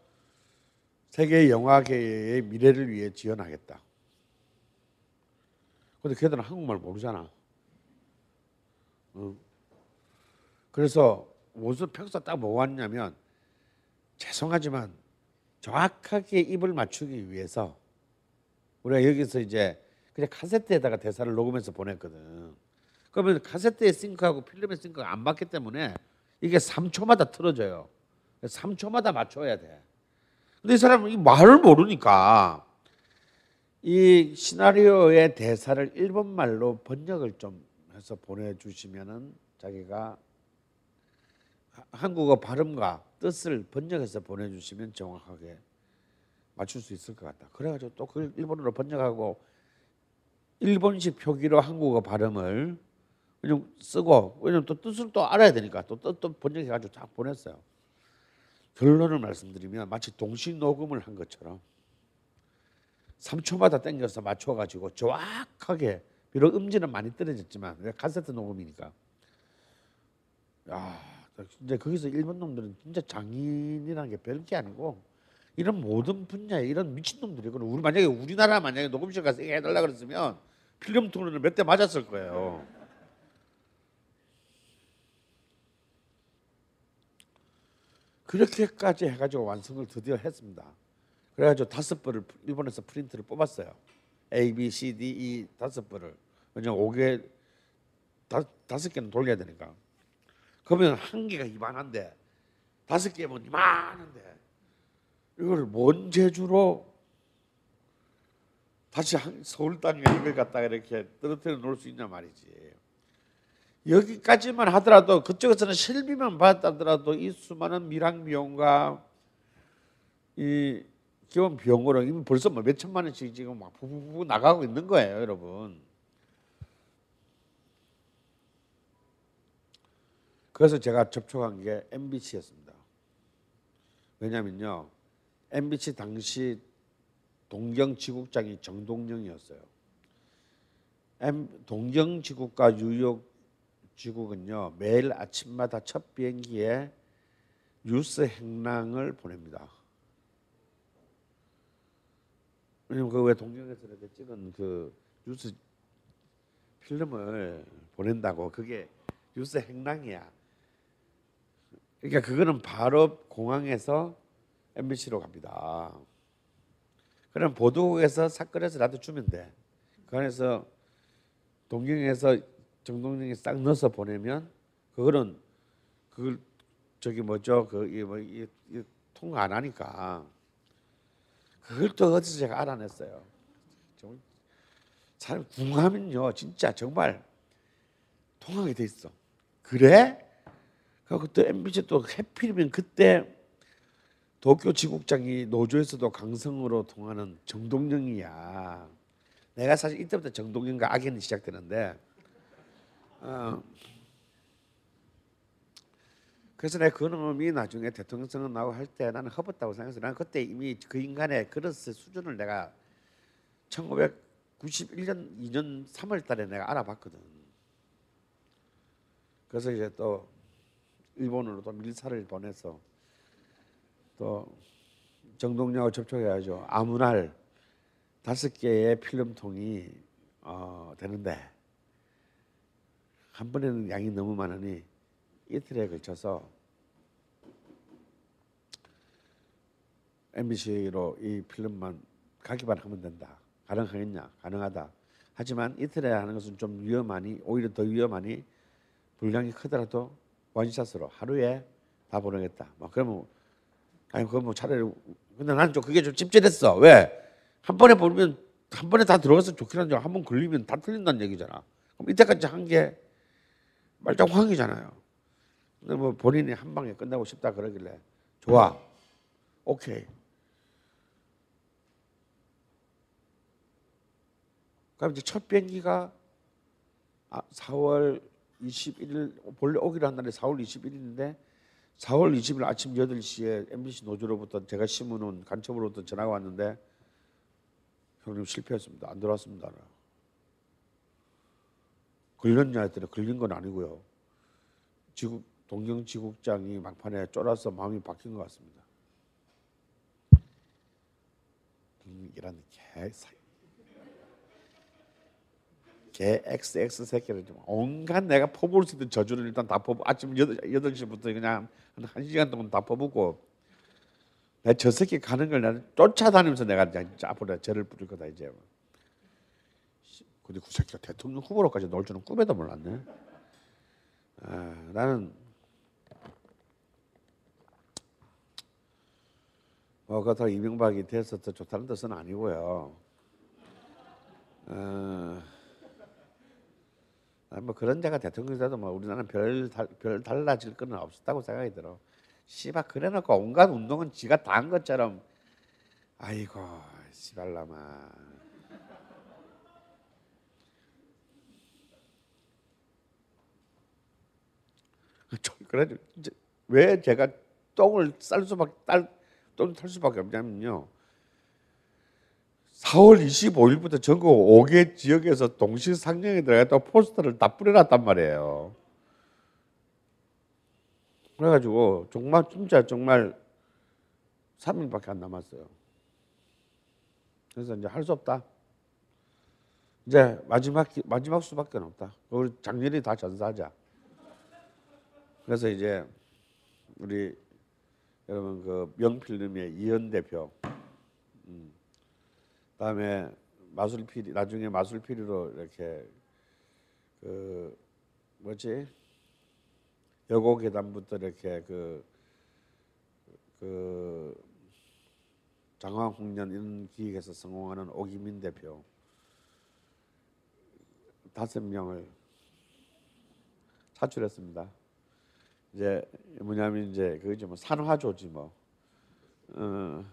세계 영화계의 미래를 위해 지원하겠다. 근데 걔들은 한국말 모르잖아. 어. 그래서 무슨 평소 딱뭐 왔냐면 죄송하지만 정확하게 입을 맞추기 위해서 우리가 여기서 이제 그냥 카세트에다가 대사를 녹음해서 보냈거든. 그러면 카세트에 싱크하고 필름에 싱크가 안 맞기 때문에 이게 3초마다 틀어져요. 3초마다 맞춰야 돼. 근데 이 사람은 이 말을 모르니까 이 시나리오의 대사를 일본 말로 번역을 좀 해서 보내주시면은 자기가 하- 한국어 발음과 뜻을 번역해서 보내주시면 정확하게 맞출 수 있을 것 같다. 그래가지고 또 그걸 일본어로 번역하고 일본식 표기로 한국어 발음을 그냥 쓰고 왜냐면 또 뜻을 또 알아야 되니까 또 뜻도 번역해가지고 쫙 보냈어요. 결론을 말씀드리면 마치 동시 녹음을 한 것처럼 3초마다 땡겨서 맞춰가지고 정확하게 비록 음질은 많이 떨어졌지만 왜 카세트 녹음이니까 야 이제 거기서 일본 놈들은 진짜 장인이라는 게 별게 아니고 이런 모든 분야에 이런 미친 놈들이거든 우리 만약에 우리나라 만약에 녹음실 가서 해달라 그랬으면 필름 통로를 몇대 맞았을 거예요. 그렇게까지 해가지고 완성을 드디어 했습니다. 그래가지고 다섯 벌을 일본에서 프린트를 뽑았어요. A, B, C, D, E 다섯 벌을 왜냐면 5개 다, 다섯 개는 돌려야 되니까. 그러면 한 개가 이만한데 다섯 개면 이만한데 이걸 뭔 재주로 다시 한, 서울 땅에 이걸 갖다가 이렇게 떨어뜨려 놓을 수 있냐 말이지. 여기까지만 하더라도 그쪽에서는 실비만 받았더라도 이 수많은 미랑 비용과 이 기본 비용으로 벌써 뭐 몇천만 원씩 지금 막 부부부 나가고 있는 거예요, 여러분. 그래서 제가 접촉한 게 MBC였습니다. 왜냐면요, MBC 당시 동경 지국장이 정동영이었어요. M, 동경 지국과 뉴욕 지국은요 매일 아침마다 첫 비행기에 뉴스 행랑을 보냅니다. 왜냐면 그왜 동경에서 이렇게 찍은 그 뉴스 필름을 보낸다고 그게 뉴스 행랑이야. 그러니까 그거는 바로 공항에서 MBC로 갑니다. 그럼 보도국에서 사건에서 나도 주면 돼. 그 안에서 동경에서 정동영이 싹 넣어서 보내면 그거는 그걸 저기 뭐죠 그이뭐 통과 안 하니까 그걸 또 어디서 제가 알아냈어요. 사람 궁하면요 진짜 정말 통하게 돼 있어. 그래? 그리고 또 MBC 또 해필이면 그때 도쿄 지국장이 노조에서도 강성으로 통하는 정동영이야. 내가 사실 이때부터 정동영과 악연이 시작되는데 어, 그래서 내가 그 놈이 나중에 대통령 선거 나고 할 때 나는 허벗다고 생각해서 나는 그때 이미 그 인간의 그릇의 수준을 내가 1991년 2년 3월 달에 내가 알아봤거든. 그래서 이제 또 일본으로 또 밀사를 보내서 또 정동영하고 접촉해가지고 아무 날 다섯 개의 필름통이 어, 되는데 한 번에는 양이 너무 많으니 이틀에 걸쳐서 MBC로 이 필름만 가기만 하면 된다. 가능하겠냐? 가능하다. 하지만 이틀에 하는 것은 좀 위험하니 오히려 더 위험하니 분량이 크더라도 원샷으로 하루에 다 보내겠다. 뭐 그러면 아니 그건 뭐 차라리 근데 나는 좀 그게 좀 찝찝했어. 왜? 한 번에 보면 한 번에 다 들어가서 좋긴 한데 한 번 걸리면 다 틀린다는 얘기잖아. 그럼 이때까지 한 게 말짱 황이잖아요. 근데 뭐 본인이 한 방에 끝나고 싶다 그러길래 좋아, 오케이. 그럼 이제 첫 비행기가 4월 21일 본래 오기로 한 날이 4월 21일인데 4월 20일 아침 8시에 MBC 노조로부터 제가 심어놓은 간첩으로부터 전화가 왔는데 형님 실패했습니다. 안 들어왔습니다. 걸렸냐 했더니 걸린 건 아니고요. 지국 동경 지국장이 막판에 쫄아서 마음이 바뀐 것 같습니다. 음, 이런 개, 개 XX 새끼를 좀 온갖 내가 퍼부을 수 있는 저주를 일단 다 퍼부 아침 8, 시부터 그냥 한 1시간 동안 다 퍼붓고 내가 저 새끼 가는 걸 나는 쫓아다니면서 내가 이제 앞으로 죄를 부릴 거다 이제 근데 그 새끼가 대통령 후보로까지 넣을 줄은 꿈에도 몰랐네. 아, 나는 뭐 그렇다고 이명박이 돼서 더 좋다는 뜻은 아니고요. 어, 뭐 그런 자가 대통령이 돼도 뭐 우리나라는 별, 별 달라질 건 없었다고 생각이 들어. 씨발 그래놓고 온갖 운동은 지가 다 한 것처럼 아이고 씨발라마 그래 왜 제가 똥을 쌀 수밖에 딸 탈 수밖에 없냐면요. 4월 25일부터 전국 5개 지역에서 동시 상영에 들어갔다 포스터를 다 뿌려놨단 말이에요. 그래가지고 정말 진짜 정말 3일밖에 안 남았어요. 그래서 이제 할 수 없다. 이제 마지막 기- 마지막 수밖에 없다. 우리 작년에 다 전사하자. 그래서 이제 우리 여러분 그 명필름의 이현 대표, 음, 그다음에 마술피리 나중에 마술피리로 이렇게 그 뭐지? 여고 계단부터 이렇게 그, 그 장황 홍련 이런 기획에서 성공하는 오기민 대표. 다섯 명을 차출했습니다. 이제 뭐냐면 이제 그거지 뭐 산화조지 뭐. 어,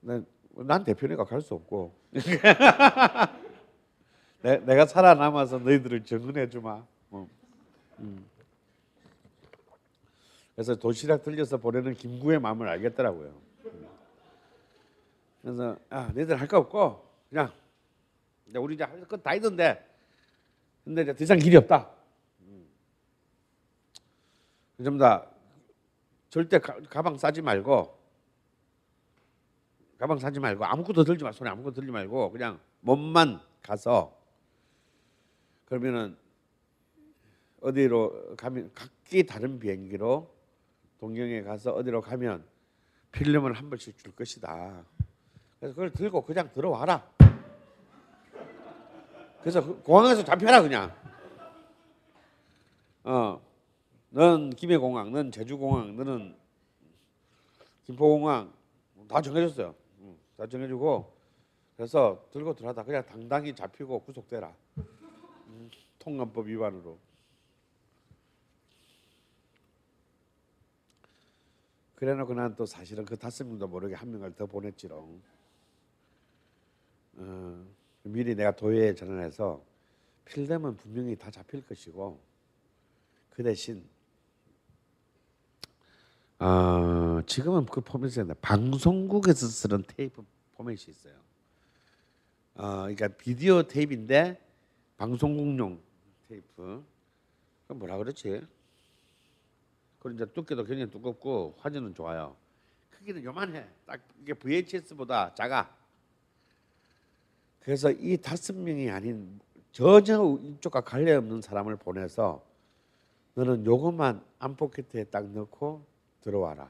난, 난 대표니까 갈 수 없고. <laughs> 내, 내가 살아남아서 너희들을 정은해 주마. 뭐. 음. 그래서 도시락 들려서 보내는 김구의 마음을 알겠더라고요. 음. 그래서 아 너희들 할 거 없고 그냥 우리 이제 할것다 있는데 근데 이제 더 이상 길이 없다. 전부 다 절대 가, 가방 싸지 말고 가방 사지 말고 아무것도 들지 마 손에 아무것도 들지 말고 그냥 몸만 가서 그러면은 어디로 가면 각기 다른 비행기로 동경에 가서 어디로 가면 필름을 한 번씩 줄 것이다. 그래서 그걸 들고 그냥 들어와라. 그래서 그 공항에서 잡혀라 그냥. 어, 넌 김해공항, 넌 제주공항, 너는 김포공항 다 정해졌어요. 응, 다 정해주고 그래서 들고 들어가다 그냥 당당히 잡히고 구속되라. 음, 통관법 위반으로. 그래놓고 난 또 사실은 그 다섯 명도 모르게 한 명을 더 보냈지롱. 어, 미리 내가 도의회에 전화해서 필름은 분명히 다 잡힐 것이고 그 대신 어, 지금은 그 포맷이 아니라 방송국에서 쓰는 테이프 포맷이 있어요. 어, 그러니까 비디오 테이프인데 방송국용 테이프. 그 뭐라 그렇지? 그리고 이제 두께도 굉장히 두껍고 화질은 좋아요. 크기는 요만해. 딱 이게 VHS보다 작아. 그래서 이 다섯 명이 아닌 전혀 이쪽과 관련 없는 사람을 보내서 너는 요것만 안포켓에 딱 넣고 들어와라.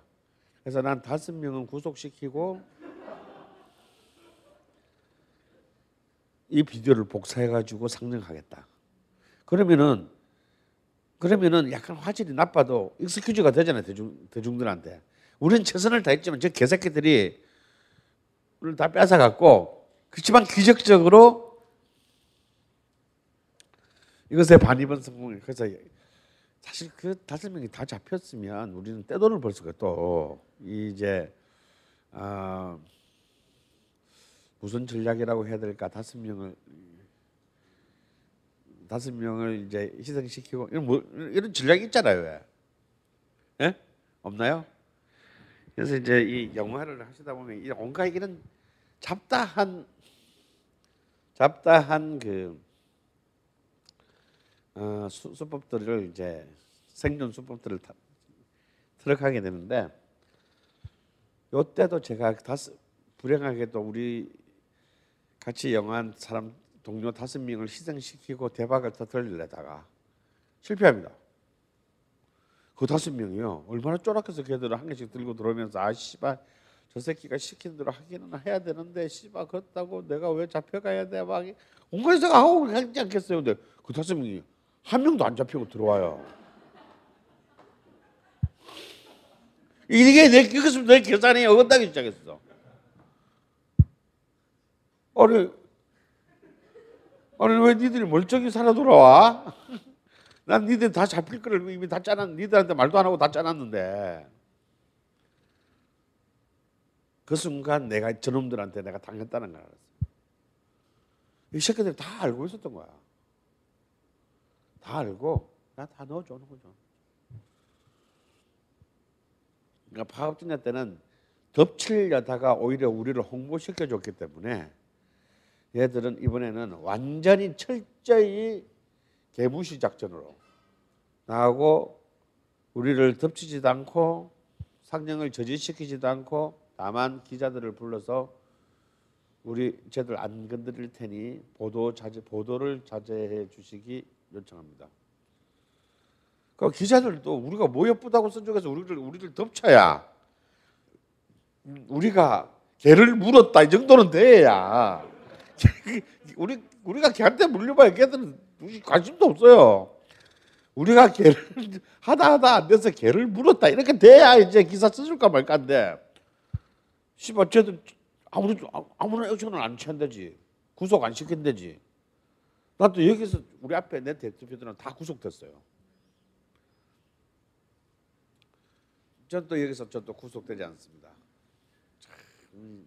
그래서 난 다섯 명은 구속시키고 이 비디오를 복사해 가지고 상영하겠다. 그러면은 그러면은 약간 화질이 나빠도 익스큐즈가 되잖아요 대중 대중들한테. 우리는 최선을 다했지만 저 개새끼들이 다 뺏어 갖고 그렇지만 기적적으로 이것에 반입은 성공을 그래서 사실 그 다섯 명이 다 잡혔으면 우리는 떼돈을 벌 수가 또 이제 아 무슨 전략이라고 해야 될까 다섯 명을 다섯 명을 이제 희생시키고 이런 뭐 이런 전략이 있잖아요 왜? 예? 없나요? 그래서 이제 이 영화를 하시다 보면 이 온갖 이런 잡다한 잡다한 그 어, 수, 수법들을 이제 생존 수법들을 다, 트럭하게 되는데 요때도 제가 다섯 불행하게도 우리 같이 영화한 사람 동료 다섯 명을 희생시키고 대박을 터뜨리려다가 실패합니다. 그 다섯 명이요. 얼마나 쫄았겠어 걔들을 한 개씩 들고 들어오면서 아 씨발 저 새끼가 시킨 대로 하기는 해야 되는데 씨발 그렇다고 내가 왜 잡혀가야 돼? 막 온갖 생각 하고 하지 않겠어요. 근데 그 다섯 명이 한 명도 안 잡히고 들어와요 이게 내 이것은 내 계산이 어긋나기 시작했어 아니 아니 왜 니들이 멀쩡히 살아 돌아와? <laughs> 난 니들 다 잡힐 거를 이미 다 짜놨 니들한테 말도 안 하고 다 짜놨는데 그 순간 내가 저놈들한테 내가 당했다는 걸 알았어. 이 새끼들 다 알고 있었던 거야. 다 알고 나 다 넣어주는 거죠. 그러니까 파업진야 때는 덮치려다가 오히려 우리를 홍보시켜 줬기 때문에 얘들은 이번에는 완전히 철저히 개무시 작전으로 나하고 우리를 덮치지도 않고 상령을 저지시키지도 않고 다만 기자들을 불러서 우리 쟤들 안 건드릴 테니 보도 자제 보도를 자제해 주시기 요청합니다. 그 기자들도 우리가 뭐 예쁘다고 쓴 적에서 우리를 우리를 덮쳐야 우리가 개를 물었다 이 정도는 돼야 <laughs> 우리 우리가 개한테 물려봐야 걔들은 관심도 없어요. 우리가 개를 <laughs> 하다 하다 안 돼서 개를 물었다 이렇게 돼야 이제 기사 써줄까 말까인데 씨발 쟤들 아무리 아무나 액션을 안 취한다지 구속 안 시킨다지 나도 여기서 우리 앞에 내 대표들은 다 구속됐어요. 전또 여기서 전또 구속되지 않습니다. 참,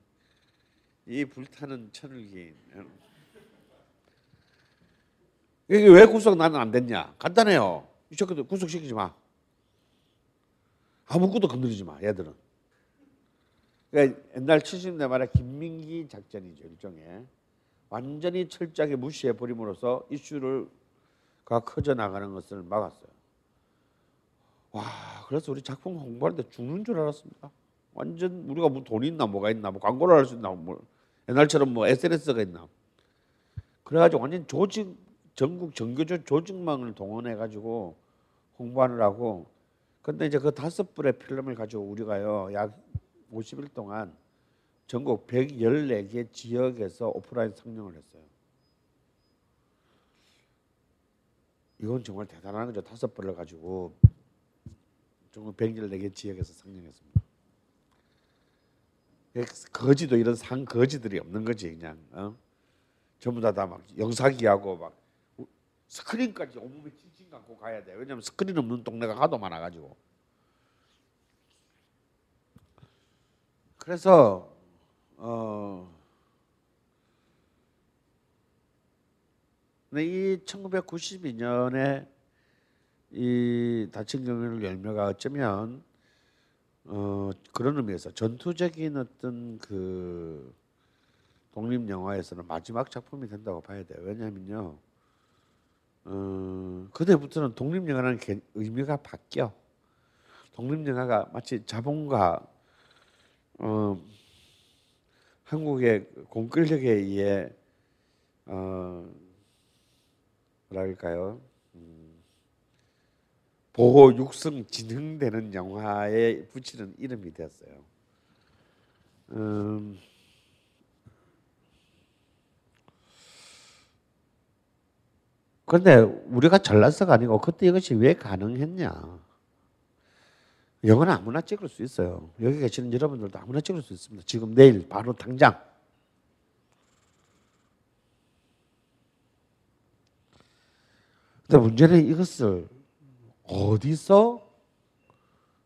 이 불타는 천을기인 이게 왜 구속 나는 안 됐냐? 간단해요. 이 새끼들 구속시키지 마. 아무것도 건드리지 마. 얘들은. 그러니까 옛날 70년대 말에 김민기 작전이죠 일종의 완전히 철저하게 무시해 버림으로써 이슈를가 커져 나가는 것을 막았어요. 와 그래서 우리 작품 홍보하는데 죽는 줄 알았습니다. 완전 우리가 뭐 돈이 있나 뭐가 있나 뭐 광고를 할 수 있나 뭐 옛날처럼 뭐 SNS가 있나 그래가지고 완전 조직 전국 정규조 조직망을 동원해 가지고 홍보하느라고 근데 이제 그 다섯 불의 필름을 가지고 우리가요 약 50일 동안 전국 114개 지역에서 오프라인 상영을 했어요. 이건 정말 대단한 거죠. 다섯 불을 가지고 전국 114개 지역에서 상영했습니다. 거지도 이런 상 거지들이 없는 거지 그냥 어? 전부 다 다 막 영사기하고 막 스크린까지 온몸에 칭칭 감고 가야 돼. 왜냐면 스크린 없는 동네가 하도 많아가지고. 그래서 어, 이 1992년에 이 다친 경연을 열매가 어쩌면 어, 그런 의미에서 전투적인 어떤 그 독립 영화에서는 마지막 작품이 된다고 봐야 돼요. 왜냐하면요. 어, 그때부터는 독립 영화라는 의미가 바뀌어. 독립 영화가 마치 자본과 어, 한국의 공권력에 의해 어, 뭐랄까요? 음, 보호 육성 진흥되는 영화에 붙이는 이름이 되었어요. 음, 그런데 우리가 잘나서가 아니고 그때 이것이 왜 가능했냐? 영화는 아무나 찍을 수 있어요. 여기 계시는 여러분들도 아무나 찍을 수 있습니다. 지금 내일 바로 당장. 근데 문제는 이것을 어디서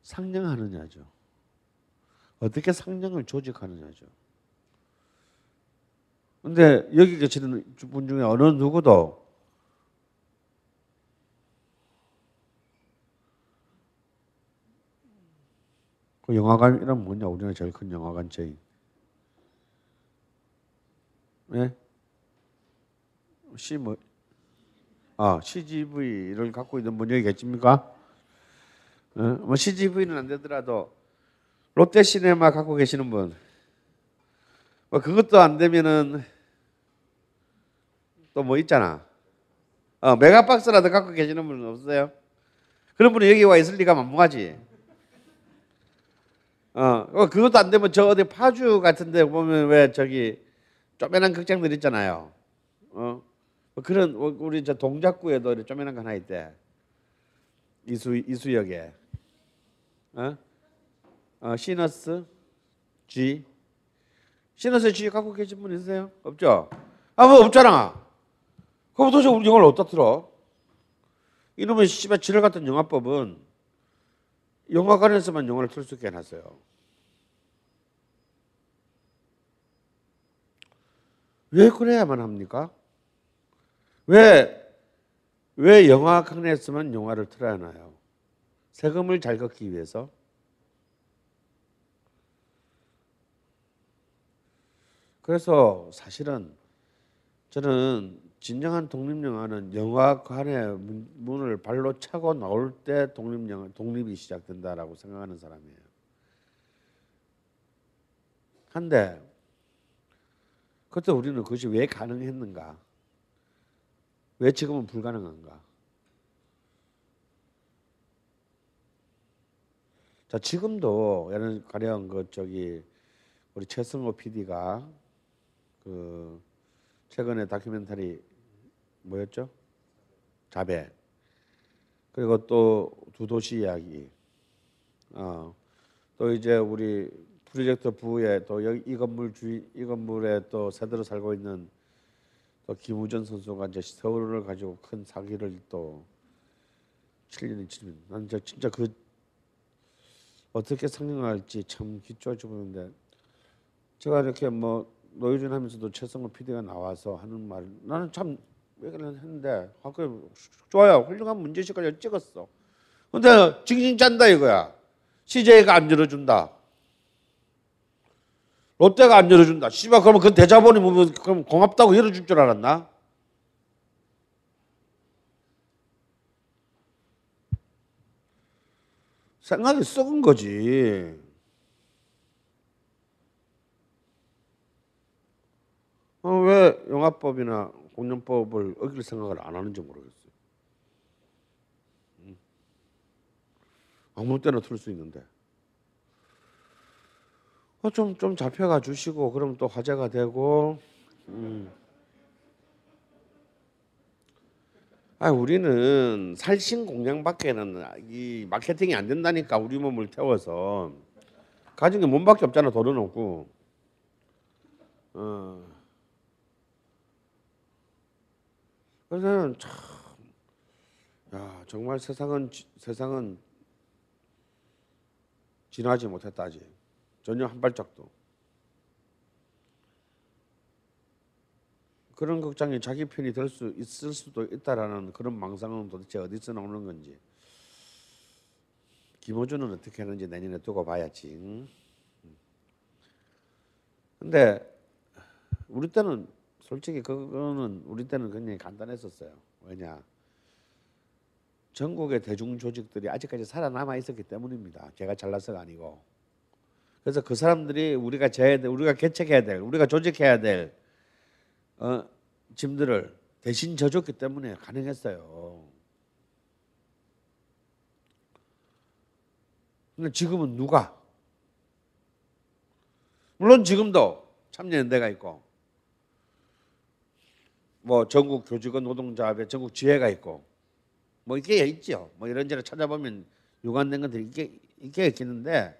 상영하느냐죠. 어떻게 상영을 조직하느냐죠. 근데 여기 계시는 분 중에 어느 누구도 그 영화관 이름 뭐냐? 우리나라 제일 큰 영화관 체인. 네? C 뭐? 아 CGV를 갖고 있는 분 여기 계십니까? 어? 뭐 CGV는 안 되더라도 롯데시네마 갖고 계시는 분. 뭐 그것도 안 되면은 또 뭐 있잖아. 어, 메가박스라도 갖고 계시는 분은 없어요? 그런 분은 여기 와 있을 리가 만무하지. 어, 그것도 안 되면 저 어디 파주 같은 데 보면 왜 저기 쪼매난 극장들 있잖아요. 어, 뭐 그런 우리 저 동작구에도 쪼매난 거 하나 있대. 이수 이수역에. 어? 어 시너스 G. 시너스 G 갖고 계신 분 있으세요? 없죠? 아, 뭐 없잖아. 그럼 도대체 우리 영화를 어디다 틀어? 이놈의 씨발 지랄 같은 영화법은 영화관에서만 영화를 틀 수 있게 해놨어요. 왜 그래야만 합니까? 왜, 왜 영화관에서만 영화를 틀어야 하나요? 세금을 잘 걷기 위해서? 그래서 사실은 저는 진정한 독립영화는 영화관의 문- 문을 발로 차고 나올 때 독립영화 독립이 시작된다라고 생각하는 사람이에요. 한데 그때 우리는 그것이 왜 가능했는가? 왜 지금은 불가능한가? 자 지금도 예를 가령 그 저기 우리 최승호 PD가 그 최근에 다큐멘터리 뭐였죠? 자배 그리고 또 두 도시 이야기. 어, 또 이제 우리 프로젝트 부에 또 이 건물 주인 이 건물에 또 새들어 살고 있는 또 김우전 선수가 이제 서울을 가지고 큰 사기를 또 7년이 치면 난 진짜 진짜 그 어떻게 상영할지 참 기초할지 모르는데 제가 이렇게 뭐 노유준 하면서도 최성호 PD가 나와서 하는 말 나는 참 얘기를 했는데 학교 좋아요. 훌륭한 문제식을 찍었어. 근데 징징 짠다 이거야. CJ가 안 열어준다. 롯데가 안 열어준다. 씨발 그러면 그 대자본이 뭐 그럼 고맙다고 열어줄 줄 알았나? 생각이 썩은 거지. 어, 왜 영화법이나 공연법을 어길 생각을 안 하는지 모르겠어요. 음. 아무 때나 틀 수 있는데. 어, 좀, 좀 잡혀가 주시고, 그럼 또 화제가 되고, 음. 아, 우리는 살신 공양밖에는 이 마케팅이 안 된다니까 우리 몸을 태워서 가진 게 몸밖에 없잖아 돈은 없고 어. 그래서 참, 야 정말 세상은 지- 세상은 진화하지 못했다지 전혀 한 발짝도 그런 걱정이 자기 편이 될 수 있을 수도 있다라는 그런 망상은 도대체 어디서 나오는 건지 김호준은 어떻게 하는지 내년에 두고 봐야지. 응? 근데 우리 때는 솔직히 그거는 우리 때는 굉장히 간단했었어요. 왜냐? 전국의 대중 조직들이 아직까지 살아남아 있었기 때문입니다. 제가 잘나서가 아니고. 그래서 그 사람들이 우리가 져야 될, 우리가 개척해야 될, 우리가 조직해야 될 어, 짐들을 대신 져줬기 때문에 가능했어요. 근데 지금은 누가? 물론 지금도 참여연대가 있고, 뭐 전국 교직원 노동자협의 전국 지회가 있고, 뭐 이게 있죠. 뭐 이런저런 찾아보면 유관된 것들이 이게 이게 있겠는데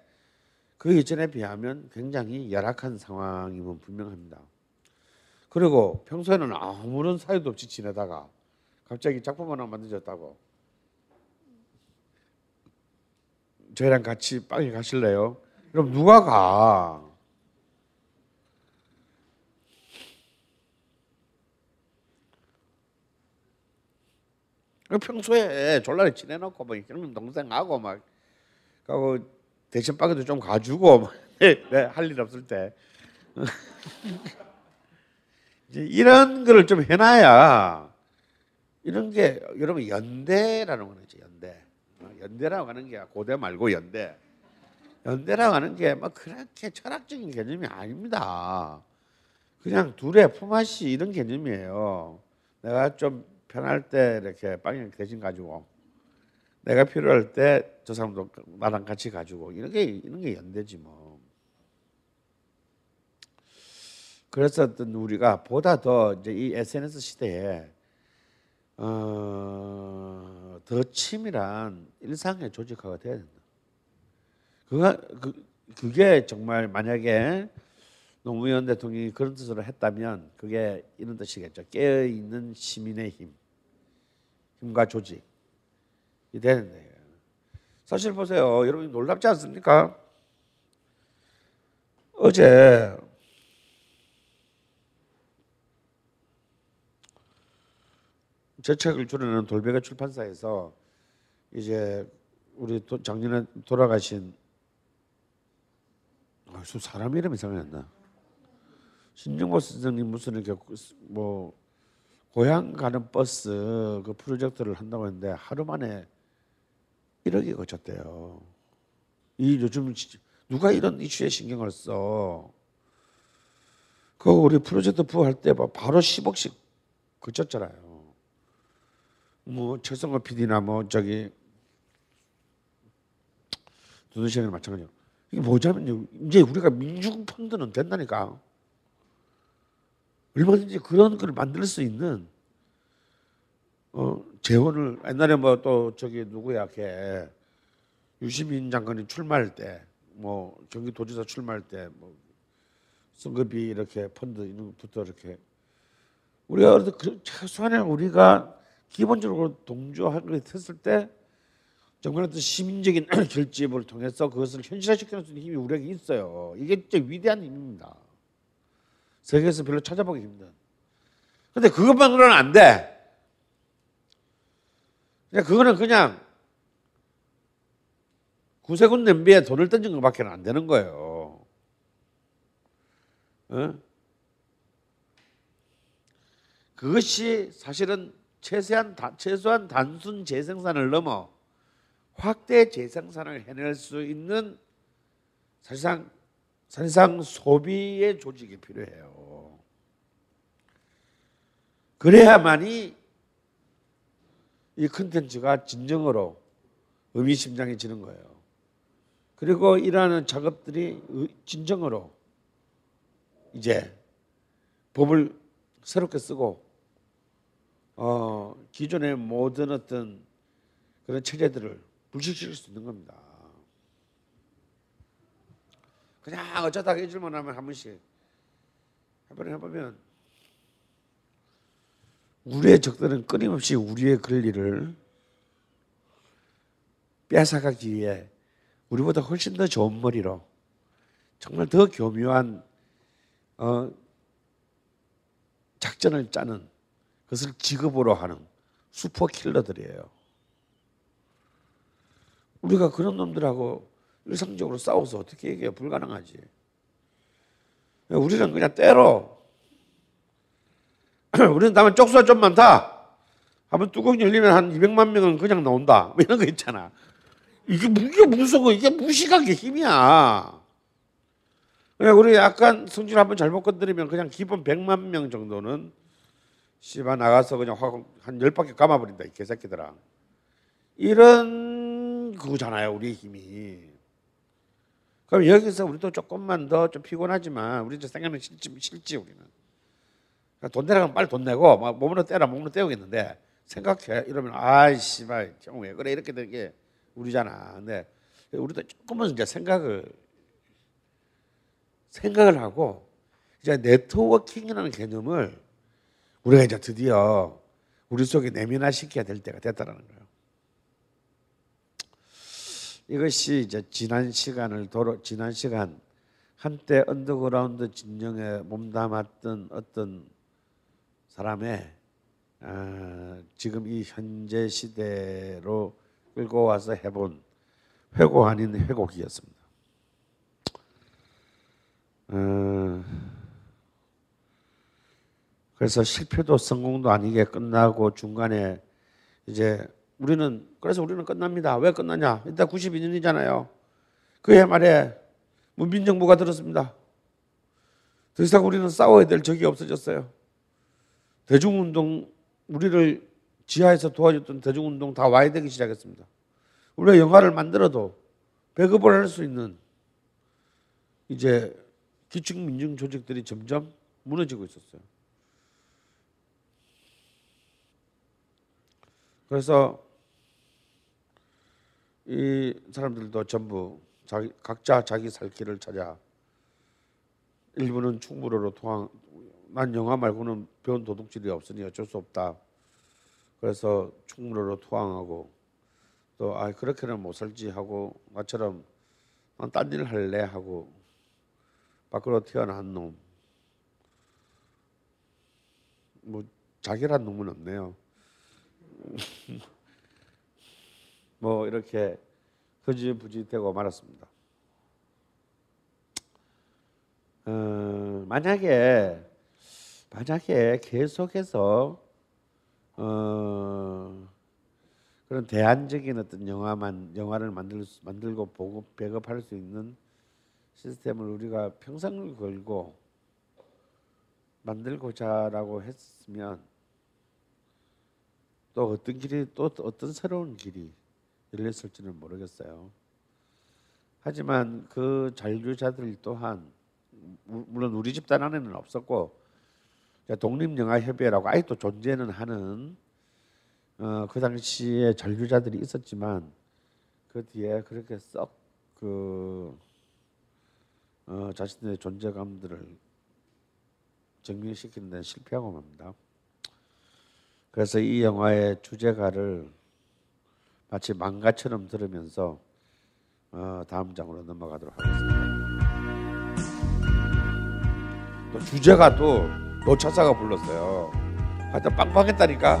그 이전에 비하면 굉장히 열악한 상황임은 분명합니다. 그리고 평소에는 아무런 사유도 없이 지내다가 갑자기 작품 하나 만들어졌다고 저희랑 같이 빵에 가실래요? 그럼 누가 가? 평소에 졸라리 지내놓고 뭐 형님 동생하고 막 하고 대신 빵에도 좀 가주고 막 <laughs> 네, 할일 없을 때 <laughs> 이런 거를 좀 해놔야 이런 게 여러분 연대라는 거는 이제 연대 어, 연대라고 하는 게 고대 말고 연대 연대라고 하는 게뭐 그렇게 철학적인 개념이 아닙니다. 그냥 둘의 품앗이 이런 개념이에요. 내가 좀 편할 때 이렇게 빵이 대신 가지고 내가 필요할 때 저 사람도 나랑 같이 가지고 이런 게 이런 게 연대지 뭐. 그래서 어떤 우리가 보다 더 이제 이 SNS 시대에 어, 더 치밀한 일상의 조직화가 돼야 된다. 그가 그 그게 정말 만약에 노무현 대통령이 그런 뜻으로 했다면 그게 이런 뜻이겠죠. 깨어 있는 시민의 힘, 힘과 조직이 되는데 사실 보세요, 여러분 놀랍지 않습니까? 어제 제 책을 출연하는 돌베개 출판사에서 이제 우리 도, 작년에 돌아가신 아, 저 사람 이름이 생각이 안 나. 신정보 선생님 무슨 이렇게 뭐 고향 가는 버스 그 프로젝트를 한다고 했는데 하루 만에 1억이 거쳤대요. 이 요즘 지- 누가 이런 이슈에 신경을 써? 그 우리 프로젝트 부할 때 봐, 바로 10억씩 거쳤잖아요. 뭐 최성호 PD나 뭐 저기 두두시장이랑 마찬가지로 이게 뭐냐면요. 이제 우리가 민중 펀드는 된다니까. 얼마든지 그런 걸 만들 수 있는 어, 재원을 옛날에 뭐 또 저기 누구야 걔 유시민 장관이 출마할 때 뭐 경기도지사 출마할 때뭐 선거비 이렇게 펀드 이런 것부터 이렇게 우리가 그래도 그 최소한의 우리가 기본적으로 동조하게 했을 때 정말 어떤 시민적인 <clears throat> 결집을 통해서 그것을 현실화시키는 힘이 우리에게 있어요. 이게 진짜 위대한 힘입니다. 세계에서 별로 찾아보기 힘든. 근데 그것만으로는 안 돼. 그냥 그거는 그냥 구세군 냄비에 돈을 던진 것밖에 안 되는 거예요. 어? 그것이 사실은 최소한, 다- 최소한 단순 재생산을 넘어 확대 재생산을 해낼 수 있는 사실상 사실상 소비의 조직이 필요해요. 그래야만이 이 컨텐츠가 진정으로 의미심장해지는 거예요. 그리고 이러한 작업들이 의- 진정으로 이제 법을 새롭게 쓰고 어, 기존의 모든 어떤 그런 체제들을 불식시킬 수 있는 겁니다. 그냥 어쩌다가 잊을만 하면 한 번씩 한 번 해보면 우리의 적들은 끊임없이 우리의 권리를 뺏어가기 위해 우리보다 훨씬 더 좋은 머리로 정말 더 교묘한 어, 작전을 짜는 그것을 직업으로 하는 슈퍼 킬러들이에요. 우리가 그런 놈들하고 일상적으로 싸워서 어떻게 얘기해요? 불가능하지. 우리는 그냥 때로 <clears throat> 우리는 다음에 쪽수가 좀 많다. 한번 뚜껑 열리면 한 200만 명은 그냥 나온다. 뭐 이런 거 있잖아. 이게 이게 무서워. 이게 무식하게 힘이야. 그냥 우리 약간 성질 한번 잘못 건드리면 그냥 기본 100만 명 정도는 씨발 나가서 그냥 확한 열 바퀴 감아버린다 이 개새끼들아. 이런 그거잖아요 우리 힘이. 그럼 여기서 우리도 조금만 더 좀 피곤하지만 우리 이제 생각은 싫지 싫지 우리는. 그러니까 돈 내라면 빨리 돈 내고 막 몸으로 때라 몸으로 때우겠는데 생각해 이러면 아이 씨 발 왜 그래 이렇게 되는 게 우리잖아. 근데 우리도 조금만 이제 생각을 생각을 하고 이제 networking이라는 개념을 우리가 이제 드디어 우리 속에 내면화 시켜야 될 때가 됐다라는 거예요. 이것이 이제 지난 시간을 도로 지난 시간 한때 언더그라운드 진영에 몸담았던 어떤 사람의 아, 지금 이 현재 시대로 끌고 와서 해본 회고 아닌 회곡이었습니다. 어, 그래서 실패도 성공도 아니게 끝나고 중간에 이제 우리는 그래서 우리는 끝납니다. 왜 끝나냐? 일단 92년이잖아요. 그해 말에 문민정부가 들었습니다. 더 이상 우리는 싸워야 될 적이 없어졌어요. 대중운동 우리를 지하에서 도와줬던 대중운동 다 와야 되기 시작했습니다. 우리가 영화를 만들어도 배급을 할 수 있는 이제 기층 민중 조직들이 점점 무너지고 있었어요. 그래서 이 사람들도 전부 자기, 각자 자기 살 길을 찾아 일부는 충무로로 통한 난 영화 말고는 배운 도둑질이 없으니 어쩔 수 없다. 그래서 충무로로 투항하고 또 아 그렇게는 못 살지 하고 나처럼 난 딴 일 할래 하고 밖으로 튀어나온 놈. 뭐 자결한 놈은 없네요. <laughs> 뭐 이렇게 흐지부지 되고 말았습니다. 어, 만약에 만약에 계속해서 어, 그런 대안적인 어떤 영화만 영화를 만들 수- 만들고 보고 배급할 수 있는 시스템을 우리가 평생을 걸고 만들고자라고 했으면 또 어떤 길이 또 어떤 새로운 길이 열렸을지는 모르겠어요. 하지만 그 잔류자들 또한 무- 물론 우리 집단 안에는 없었고 독립영화협회라고 아직도 존재는 하는 어, 그 당시에 잔류자들이 있었지만 그 뒤에 그렇게 썩그 어, 자신의 존재감들을 정리시키는 데는 실패하고 맙니다. 그래서 이 영화의 주제가를 마치 망가처럼 들으면서 어, 다음 장으로 넘어가도록 하겠습니다. 또 주제가도 노차사가 불렀어요. 하여튼 빵빵했다니까.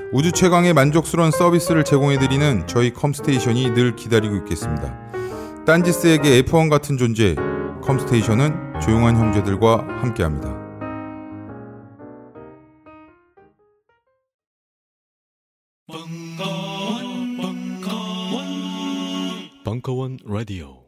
우주 최강의 만족스러운 서비스를 제공해드리는 저희 컴스테이션이 늘 기다리고 있겠습니다. 딴지스에게 F1 같은 존재, 컴스테이션은 조용한 형제들과 함께합니다. 벙커원 라디오